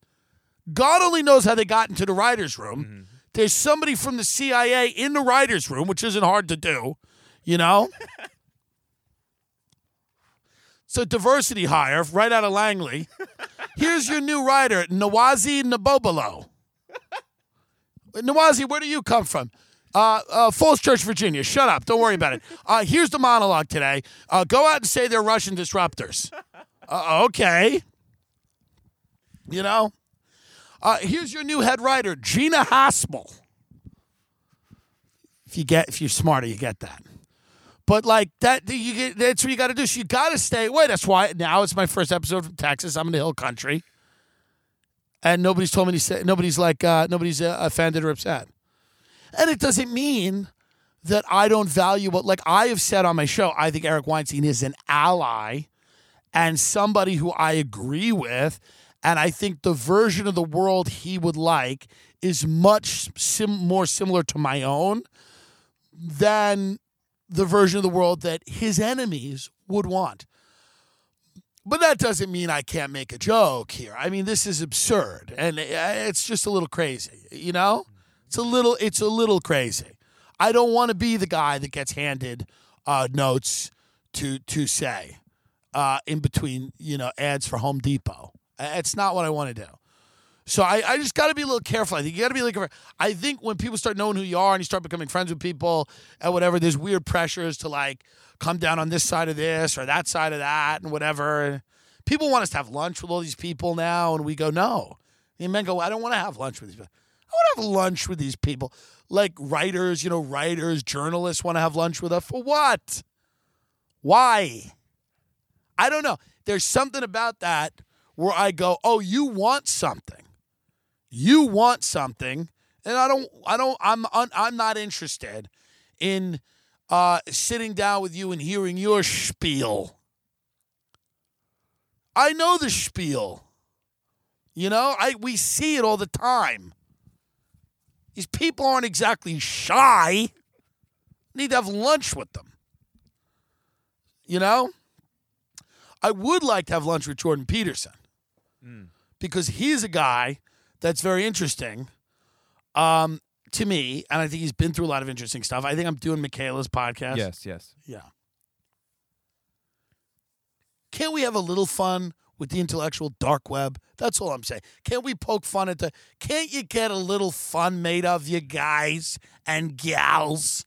God only knows how they got into the writer's room. Mm-hmm. There's somebody from the CIA in the writer's room, which isn't hard to do, you know? so diversity hire right out of Langley. Here's your new writer, Nawazi Nabobolo. Nawazi, where do you come from? Uh, uh, Falls Church, Virginia. Shut up. Don't worry about it. Uh, here's the monologue today. Uh, go out and say they're Russian disruptors. Uh, okay. You know? Uh, here's your new head writer, Gina Haspel. If you get, if you're smarter, you get that. But like that, you get. That's what you got to do. So you got to stay away. That's why now it's my first episode from Texas. I'm in the Hill Country, and nobody's told me to say. Nobody's like, uh, nobody's uh, offended or upset. And it doesn't mean that I don't value what, like I have said on my show, I think Eric Weinstein is an ally and somebody who I agree with. And I think the version of the world he would like is much sim- more similar to my own than the version of the world that his enemies would want. But that doesn't mean I can't make a joke here. I mean, this is absurd and uh, it's just a little crazy, you know? It's a little it's a little crazy. I don't want to be the guy that gets handed uh, notes to to say uh, in between, you know, ads for Home Depot. Uh, It's not what I want to do. So I, I just got to be a little careful. I think you got to be like, I think when people start knowing who you are and you start becoming friends with people and whatever, there's weird pressures to like come down on this side of this or that side of that and whatever. People want us to have lunch with all these people now, and we go, no. And men go, I don't want to have lunch with these people. I want to have lunch with these people. Like writers, you know, writers, journalists want to have lunch with us. For what? Why? I don't know. There's something about that where I go, "Oh, you want something. You want something." And I don't I don't I'm I'm not interested in uh sitting down with you and hearing your spiel. I know the spiel. You know, I we see it all the time. These people aren't exactly shy. Need to have lunch with them. You know? I would like to have lunch with Jordan Peterson because he's a guy that's very interesting um, to me, and I think he's been through a lot of interesting stuff. I think I'm doing Mikhaila's podcast. Yes, yes. Yeah. Can't we have a little fun with the intellectual dark web? That's all I'm saying. Can't we poke fun at the? Can't you get a little fun made of you guys and gals?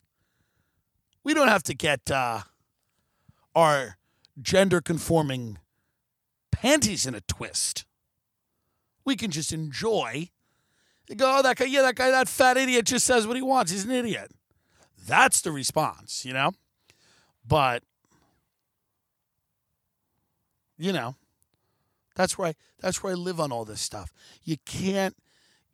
We don't have to get uh, our gender conforming panties in a twist. We can just enjoy. You go, oh, that guy, yeah, that guy, that fat idiot just says what he wants. He's an idiot. That's the response, you know? But you know, that's where I that's where I live on all this stuff. You can't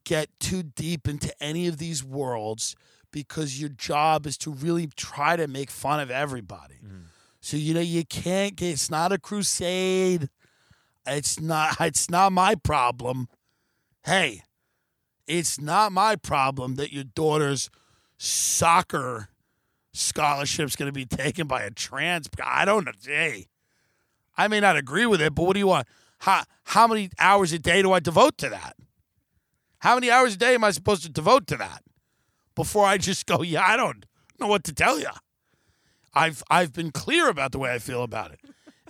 get too deep into any of these worlds because your job is to really try to make fun of everybody. Mm-hmm. So you know you can't get it's not a crusade. It's not it's not my problem. Hey, it's not my problem that your daughter's soccer scholarship's going to be taken by a trans I don't know. Hey, I may not agree with it, but what do you want? How, how many hours a day do I devote to that? How many hours a day am I supposed to devote to that before I just go, yeah, I don't know what to tell you? I've, I've been clear about the way I feel about it.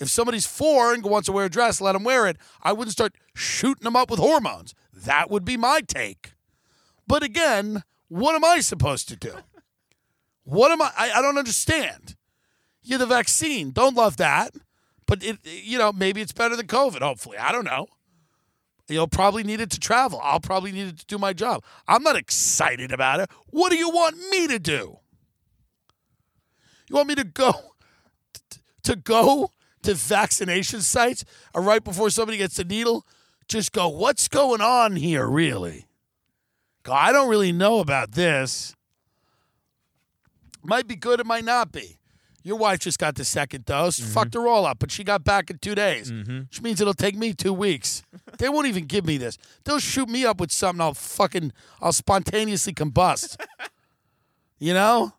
If somebody's four and wants to wear a dress, let them wear it. I wouldn't start shooting them up with hormones. That would be my take. But again, what am I supposed to do? What am I? I, I don't understand. Yeah, the vaccine. Don't love that. But it, you know, maybe it's better than COVID. Hopefully, I don't know. You'll probably need it to travel. I'll probably need it to do my job. I'm not excited about it. What do you want me to do? You want me to go to go to vaccination sites or right before somebody gets the needle? Just go, what's going on here, really? I don't really know about this. Might be good, it might not be. Your wife just got the second dose, mm-hmm. fucked her all up, but she got back in two days, mm-hmm. which means it'll take me two weeks. they won't even give me this. They'll shoot me up with something. I'll fucking, I'll spontaneously combust. you know?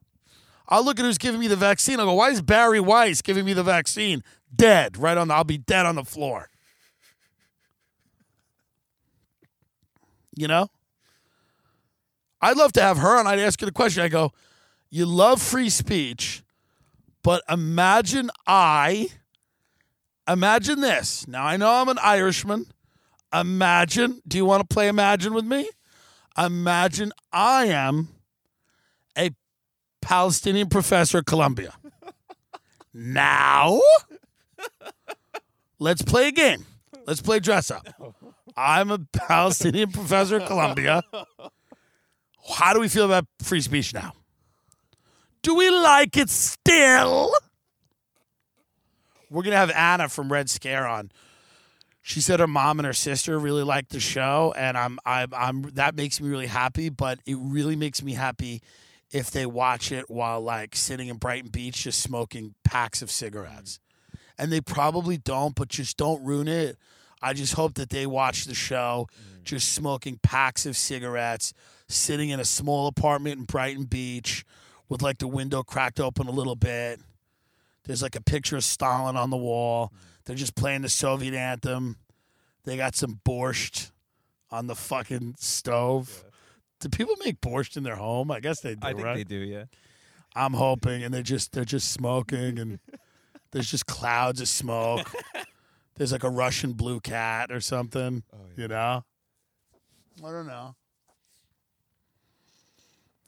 I'll look at who's giving me the vaccine. I'll go, why is Bari Weiss giving me the vaccine? Dead. Right on the, I'll be dead on the floor. You know? I'd love to have her and I'd ask her the question. I go, you love free speech, but imagine I, imagine this. Now I know I'm an Irishman. Imagine, do you want to play Imagine with me? Imagine I am a Palestinian professor at Columbia. now, let's play a game. Let's play dress up. I'm a Palestinian professor at Columbia. How do we feel about free speech now? Do we like it still? We're going to have Anna from Red Scare on. She said her mom and her sister really liked the show, and I'm, I'm, I'm. That makes me really happy. But it really makes me happy if they watch it while like sitting in Brighton Beach, just smoking packs of cigarettes. And they probably don't, but just don't ruin it. I just hope that they watch the show, just smoking packs of cigarettes, sitting in a small apartment in Brighton Beach, with like the window cracked open a little bit. There's like a picture of Stalin on the wall. They're just playing the Soviet anthem. They got some borscht on the fucking stove. Do people make borscht in their home? I guess they do, I think right? they do, yeah. I'm hoping, and they're just they're just smoking, and there's just clouds of smoke. There's like a Russian blue cat or something, oh, you know. I don't know.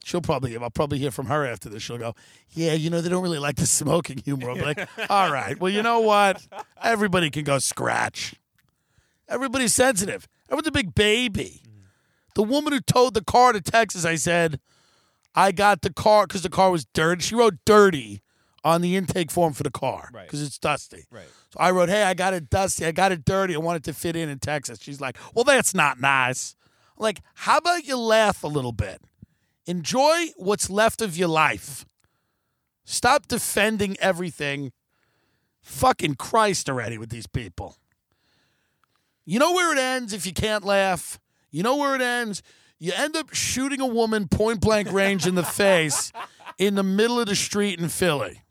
She'll probably I'll probably hear from her after this. She'll go, yeah, you know they don't really like the smoking humor. I'll be like, all right, well you know what? Everybody can go scratch. Everybody's sensitive. Everyone's a big baby. The woman who towed the car to Texas, I said, I got the car because the car was dirty. She wrote dirty on the intake form for the car Right. because it's dusty. Right. So I wrote, hey, I got it dusty. I got it dirty. I want it to fit in in Texas. She's like, well, that's not nice. I'm like, how about you laugh a little bit? Enjoy what's left of your life. Stop defending everything. Fucking Christ already with these people. You know where it ends if you can't laugh? You know where it ends? You end up shooting a woman point blank range in the face in the middle of the street in Philly.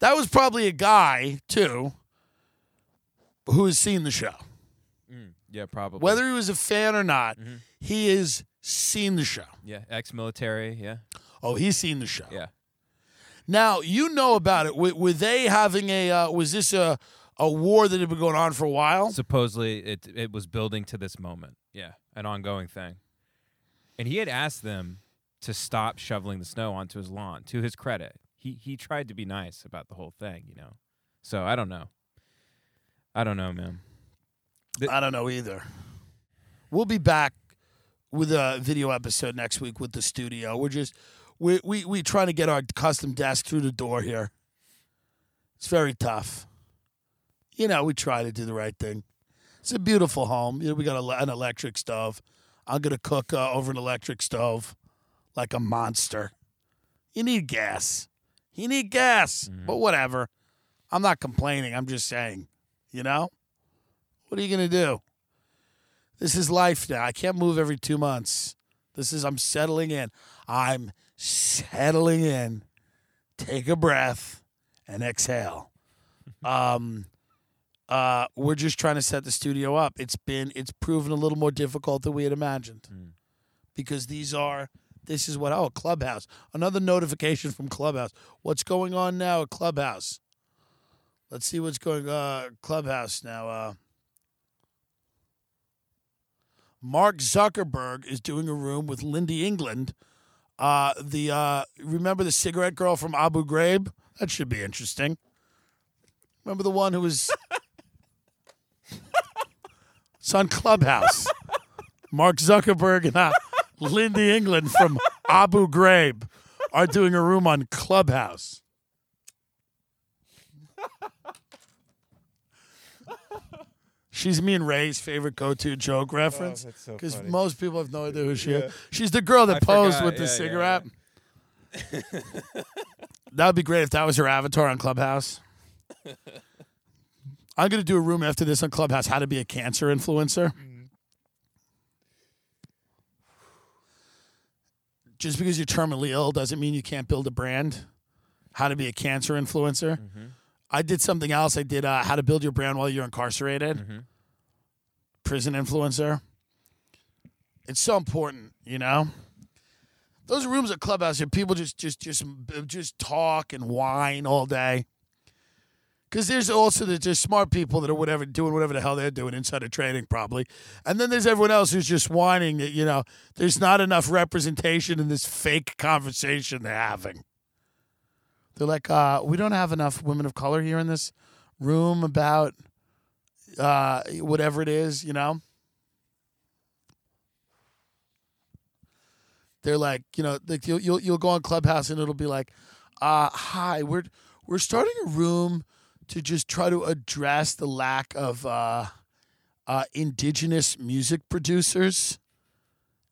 That was probably a guy, too, who has seen the show. Yeah, probably. Whether he was a fan or not, Mm-hmm. he has seen the show. yeah, ex-military. Yeah, Oh, he's seen the show. yeah. Now you know about it. Were, were they having a? Uh, was this a a war that had been going on for a while? Supposedly, it it was building to this moment. Yeah, an ongoing thing. And he had asked them to stop shoveling the snow onto his lawn. To his credit, he he tried to be nice about the whole thing. You know, so I don't know. I don't know, man. I don't know either. We'll be back with a video episode next week with the studio. We're just we we we trying to get our custom desk through the door here. It's very tough. You know, we try to do the right thing. It's a beautiful home. You know, we got a, an electric stove. I'm gonna cook uh, over an electric stove like a monster. You need gas. You need gas, but whatever. I'm not complaining. I'm just saying. You know. What are you going to do? This is life now. I can't move every two months. This is, I'm settling in. I'm settling in. Take a breath and exhale. Um, uh, we're just trying to set the studio up. It's been, it's proven a little more difficult than we had imagined because these are, this is what, oh, Clubhouse. Another notification from Clubhouse. What's going on now at Clubhouse? Let's see what's going uh Clubhouse now. Uh Mark Zuckerberg is doing a room with Lynndie England. Uh the uh remember the cigarette girl from Abu Ghraib? That should be interesting. Remember the one who was It's on Clubhouse. Mark Zuckerberg and uh, Lynndie England from Abu Ghraib are doing a room on Clubhouse. She's me and Ray's favorite go-to joke reference that's so because most people have no idea who she is. She's the girl that I posed forgot. with the Yeah, yeah, cigarette. that would be great if that was her avatar on Clubhouse. I'm gonna do a room after this on Clubhouse. How to be a cancer influencer. Just because you're terminally ill doesn't mean you can't build a brand. How to be a cancer influencer. I did something else. I did uh, how to build your brand while you're incarcerated. Prison influencer. It's so important, you know. Those rooms at clubhouse, people just just just just talk and whine all day. Because there's also the just smart people that are whatever doing whatever the hell they're doing inside of trading probably, and then there's everyone else who's just whining that you know there's not enough representation in this fake conversation they're having. They're like, uh, we don't have enough women of color here in this room about uh, whatever it is, you know. They're like, you know, like you'll, you'll you'll go on Clubhouse and it'll be like, uh, "Hi, we're we're starting a room to just try to address the lack of uh, uh, indigenous music producers,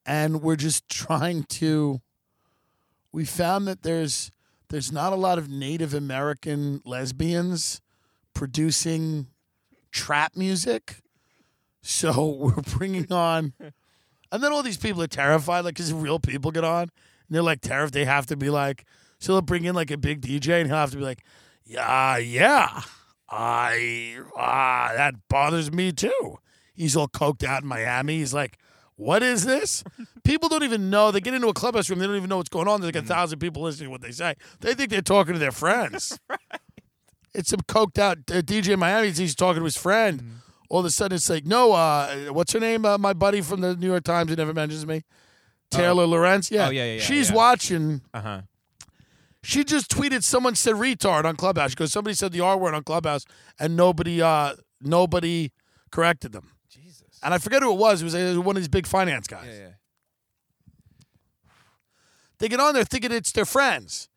and we're just trying to. We found that there's there's not a lot of Native American lesbians producing trap music, so we're bringing on. And then all these people are terrified, like, because real people get on, and they're like terrified. They have to be like, so they'll bring in like a big DJ, and he'll have to be like, yeah, yeah, I, ah, that bothers me too. He's all coked out in Miami. He's like, what is this? People don't even know. They get into a clubhouse room, they don't even know what's going on. There's like a thousand people listening to what they say. They think they're talking to their friends. It's some coked out uh, DJ in Miami. He's talking to his friend. All of a sudden, it's like, no, uh, what's her name? Uh, my buddy from the New York Times who never mentions me, Taylor Lorenz. Yeah, Oh, yeah, yeah, yeah, She's yeah. watching. Uh huh. She just tweeted someone said retard on Clubhouse because somebody said the R word on Clubhouse and nobody, uh, nobody corrected them. Jesus. And I forget who it was. It was, it was one of these big finance guys. Yeah, yeah. They get on there thinking it's their friends.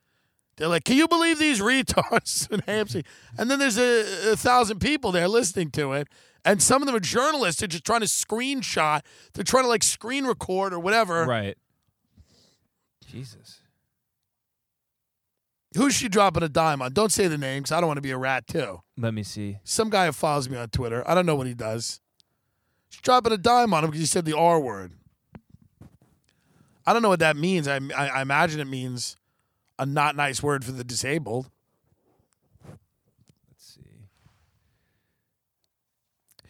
They're like, "Can you believe these retards in AMC?" And then there's a, a thousand people there listening to it, and some of them are journalists. They're just trying to screenshot. They're trying to like screen record or whatever. Right. Jesus. Who's she dropping a dime on? Don't say the names. I don't want to be a rat too. Let me see. Some guy who follows me on Twitter. I don't know what he does. She's dropping a dime on him because he said the R word. I don't know what that means. I, I, I imagine it means a not nice word for the disabled. Let's see.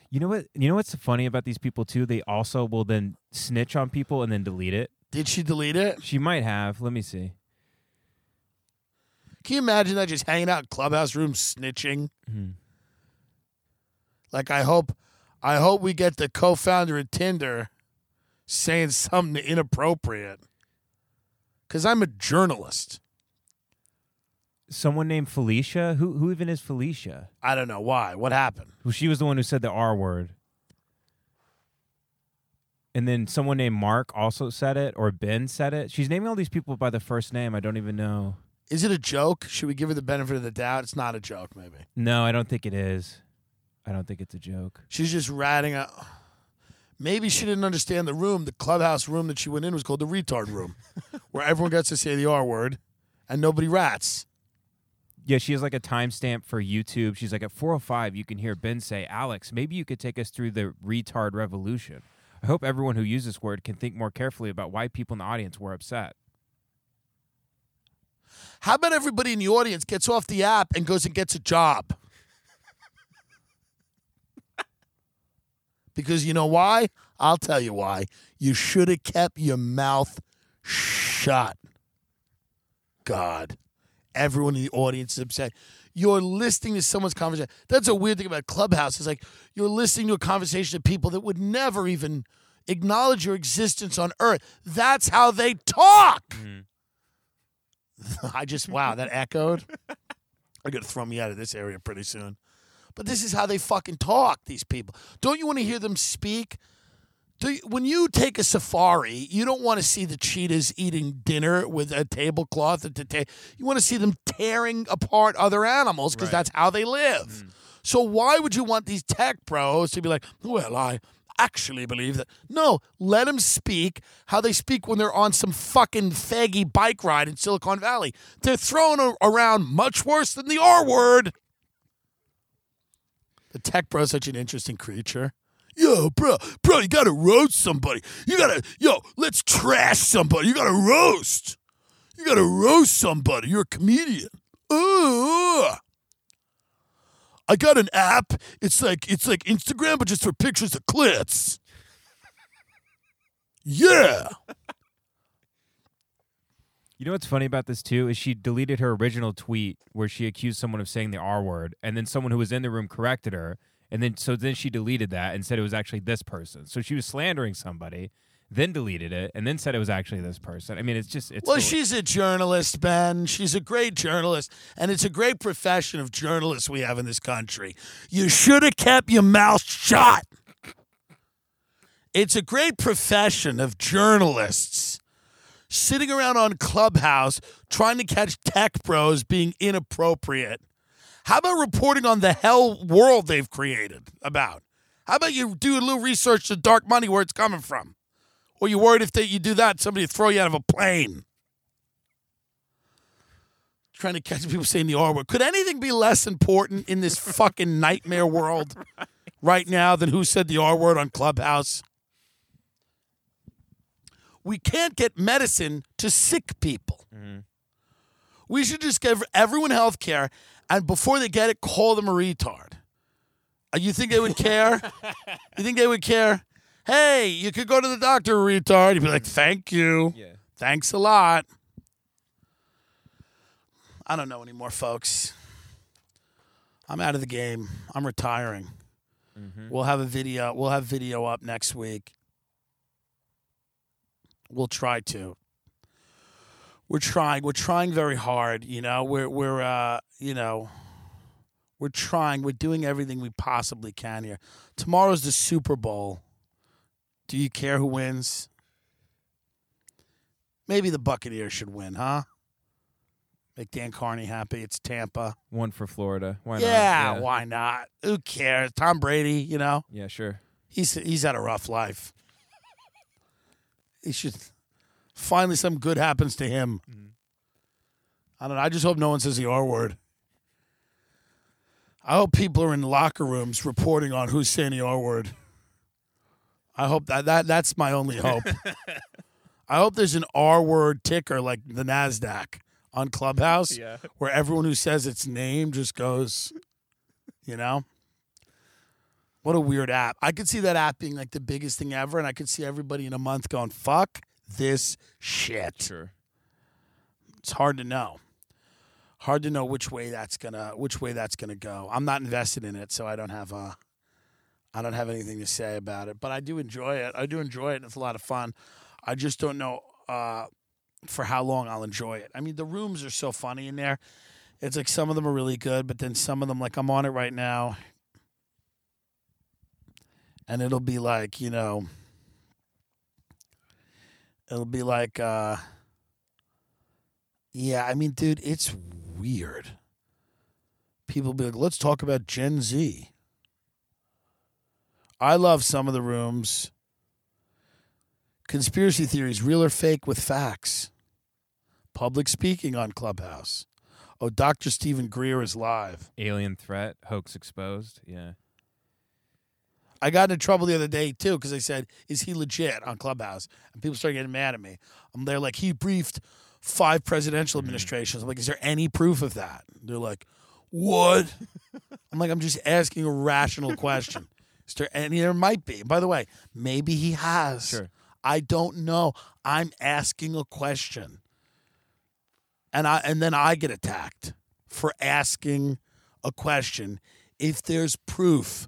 You know what? You know what's funny about these people too? They also will then snitch on people and then delete it. Did she delete it? She might have. Let me see. Can you imagine that just hanging out in clubhouse room snitching? Mm-hmm. Like I hope I hope we get the co-founder of Tinder saying something inappropriate. Cuz I'm a journalist. Someone named Felicia. Who who even is Felicia? I don't know why. What happened? Well, she was the one who said the R word. And then someone named Mark also said it, or Ben said it. She's naming all these people by the first name. I don't even know. Is it a joke? Should we give her the benefit of the doubt? It's not a joke, maybe. No, I don't think it is. I don't think it's a joke. She's just ratting out. Maybe she didn't understand the room. The clubhouse room that she went in was called the retard room, where everyone gets to say the R word and nobody rats. Yeah, she has like a timestamp for YouTube. She's like at 405, you can hear Ben say, Alex, maybe you could take us through the retard revolution. I hope everyone who uses this word can think more carefully about why people in the audience were upset. How about everybody in the audience gets off the app and goes and gets a job? because you know why? I'll tell you why. You should have kept your mouth shut. God. Everyone in the audience is upset. You're listening to someone's conversation. That's a weird thing about Clubhouse. It's like you're listening to a conversation of people that would never even acknowledge your existence on earth. That's how they talk. Mm-hmm. I just wow, that echoed. They're gonna throw me out of this area pretty soon. But this is how they fucking talk. These people. Don't you want to hear them speak? Do when you take a safari, you don't want to see the cheetahs eating dinner with a tablecloth at the table. You want to see them tearing apart other animals because that's how they live. Mm. So why would you want these tech bros to be like, well, I actually believe that? No, let them speak how they speak when they're on some fucking faggy bike ride in Silicon Valley. They're throwing around much worse than the R word. The tech bro's such an interesting creature. Yo, bro, bro, you gotta roast somebody. You gotta, yo, let's trash somebody. You gotta roast. You gotta roast somebody. You're a comedian. Ugh. I got an app. It's like it's like Instagram, but just for pictures of clits. Yeah. You know what's funny about this too is she deleted her original tweet where she accused someone of saying the R word, and then someone who was in the room corrected her, and then so then she deleted that and said it was actually this person. So she was slandering somebody, then deleted it, and then said it was actually this person. I mean, it's just it's Well, so- she's a journalist, Ben. She's a great journalist, and it's a great profession of journalists we have in this country. You should have kept your mouth shut. It's a great profession of journalists sitting around on Clubhouse trying to catch tech bros being inappropriate. How about reporting on the hell world they've created about? How about you do a little research to dark money where it's coming from? Or you worried if they, you do that, somebody throw you out of a plane? Trying to catch people saying the R word. Could anything be less important in this fucking nightmare world right now than who said the R word on Clubhouse? We can't get medicine to sick people. Mm-hmm. We should just give everyone health care, and before they get it, call them a retard. Uh, You think they would care? you think they would care? Hey, you could go to the doctor, retard. You'd be like, thank you. Yeah. Thanks a lot. I don't know anymore, folks. I'm out of the game. I'm retiring. We'll have a video. We'll have video up next week. We'll try to. We're trying. We're trying very hard. You know, we're we're uh, you know, we're trying. We're doing everything we possibly can here. Tomorrow's the Super Bowl. Do you care who wins? Maybe the Buccaneers should win, huh? Make Dan Carney happy. It's Tampa. one for Florida. Why not? yeah, why not? Who cares? Tom Brady, you know, Yeah, sure. he's he's had a rough life. He should finally some good happens to him. Mm-hmm. I don't know. I just hope no one says the R word. I hope people are in locker rooms reporting on who's saying the R word. I hope that, that that's my only hope. I hope there's an R word ticker like the NASDAQ on Clubhouse Yeah. where everyone who says its name just goes, you know? What a weird app. I could see that app being like the biggest thing ever, and I could see everybody in a month going, fuck this shit. Sure. It's hard to know. Hard to know which way that's gonna which way that's gonna go. I'm not invested in it, so I don't have a I don't have anything to say about it. But I do enjoy it. I do enjoy it. It's a lot of fun. I just don't know uh, for how long I'll enjoy it. I mean, the rooms are so funny in there. It's like some of them are really good, but then some of them, like I'm on it right now, and it'll be like you know, it'll be like. uh yeah, I mean, dude, it's weird. People be like, let's talk about Gen Z. I love some of the rooms. Conspiracy theories, real or fake with facts. Public speaking on Clubhouse. Oh, Dr. Steven Greer is live. Alien threat, hoax exposed. Yeah. I got into trouble the other day too because I said, "Is he legit?" on Clubhouse, and people started getting mad at me. Um, I'm there like he briefed five presidential mm. administrations. I'm like, "Is there any proof of that?" They're like, "What?" I'm like, "I'm just asking a rational question." Is there any? There might be. By the way, maybe he has. Sure. I don't know. I'm asking a question, and I and then I get attacked for asking a question. If there's proof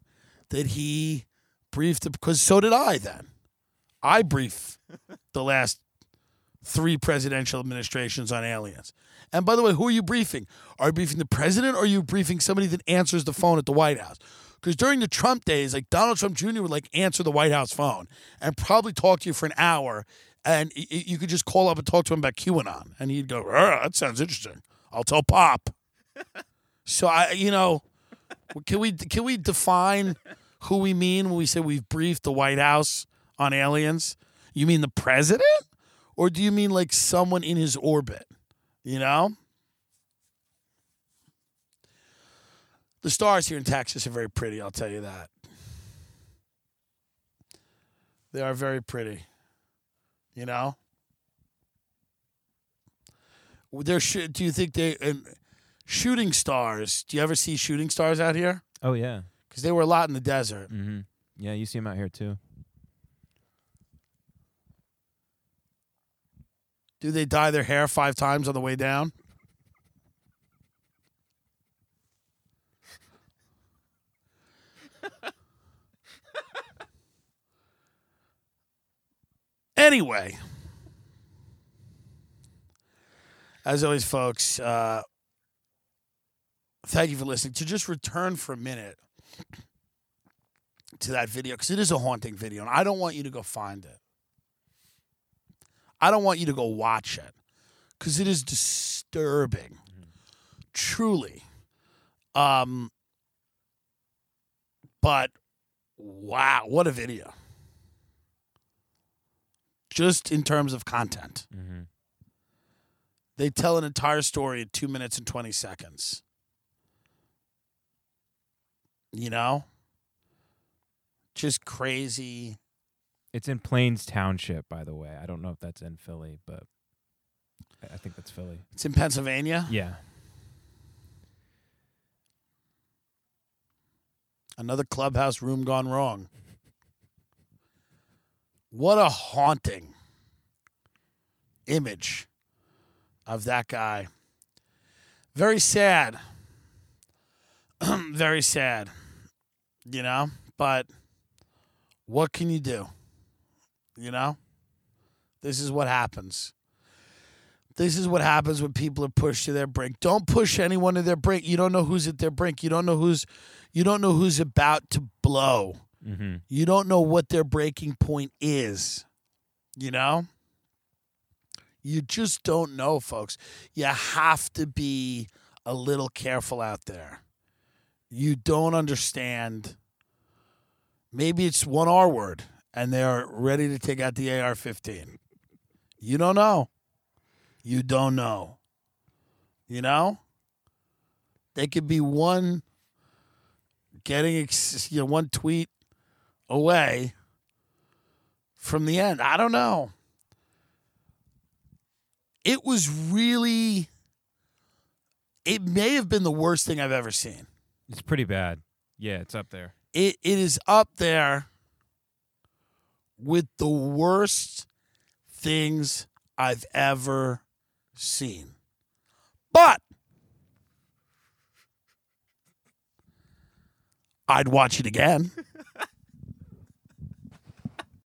that he briefed, because so did I. Then I brief the last three presidential administrations on aliens. And by the way, who are you briefing? Are you briefing the president or are you briefing somebody that answers the phone at the White House? Because during the Trump days, like Donald Trump Jr. would like answer the White House phone and probably talk to you for an hour, and you could just call up and talk to him about QAnon, and he'd go, "Ah, "That sounds interesting. I'll tell Pop." so I, you know, can we can we define who we mean when we say we've briefed the White House on aliens? You mean the president? Or do you mean like someone in his orbit? You know? The stars here in Texas are very pretty, I'll tell you that. They are very pretty. You know? They're sh- do you think they and shooting stars? Do you ever see shooting stars out here? Oh yeah. Because they were a lot in the desert. Mm-hmm. Yeah, you see him out here too. Do they dye their hair five times on the way down? anyway, as always, folks, uh, thank you for listening. To just return for a minute to that video, because it is a haunting video, and I don't want you to go find it. I don't want you to go watch it because it is disturbing, truly. Um, but wow, what a video! Just in terms of content, Mm-hmm. they tell an entire story in two minutes and twenty seconds. You know, just crazy. It's in Plains Township, by the way. I don't know if that's in Philly, but I think that's Philly. It's in Pennsylvania. Yeah. Another clubhouse room gone wrong. What a haunting image of that guy. Very sad. Very sad. You know? But what can you do? You know? This is what happens. This is what happens when people are pushed to their brink. Don't push anyone to their brink. You don't know who's at their brink. You don't know who's you don't know who's about to blow. Mm-hmm. You don't know what their breaking point is. You know? You just don't know, folks. You have to be a little careful out there. You don't understand. Maybe it's one R word and they're ready to take out the AR 15. You don't know. You don't know. You know, they could be one getting you know one tweet away from the end. I don't know. It was really. It may have been the worst thing I've ever seen. It's pretty bad. Yeah, it's up there. It it is up there with the worst things I've ever seen. But I'd watch it again.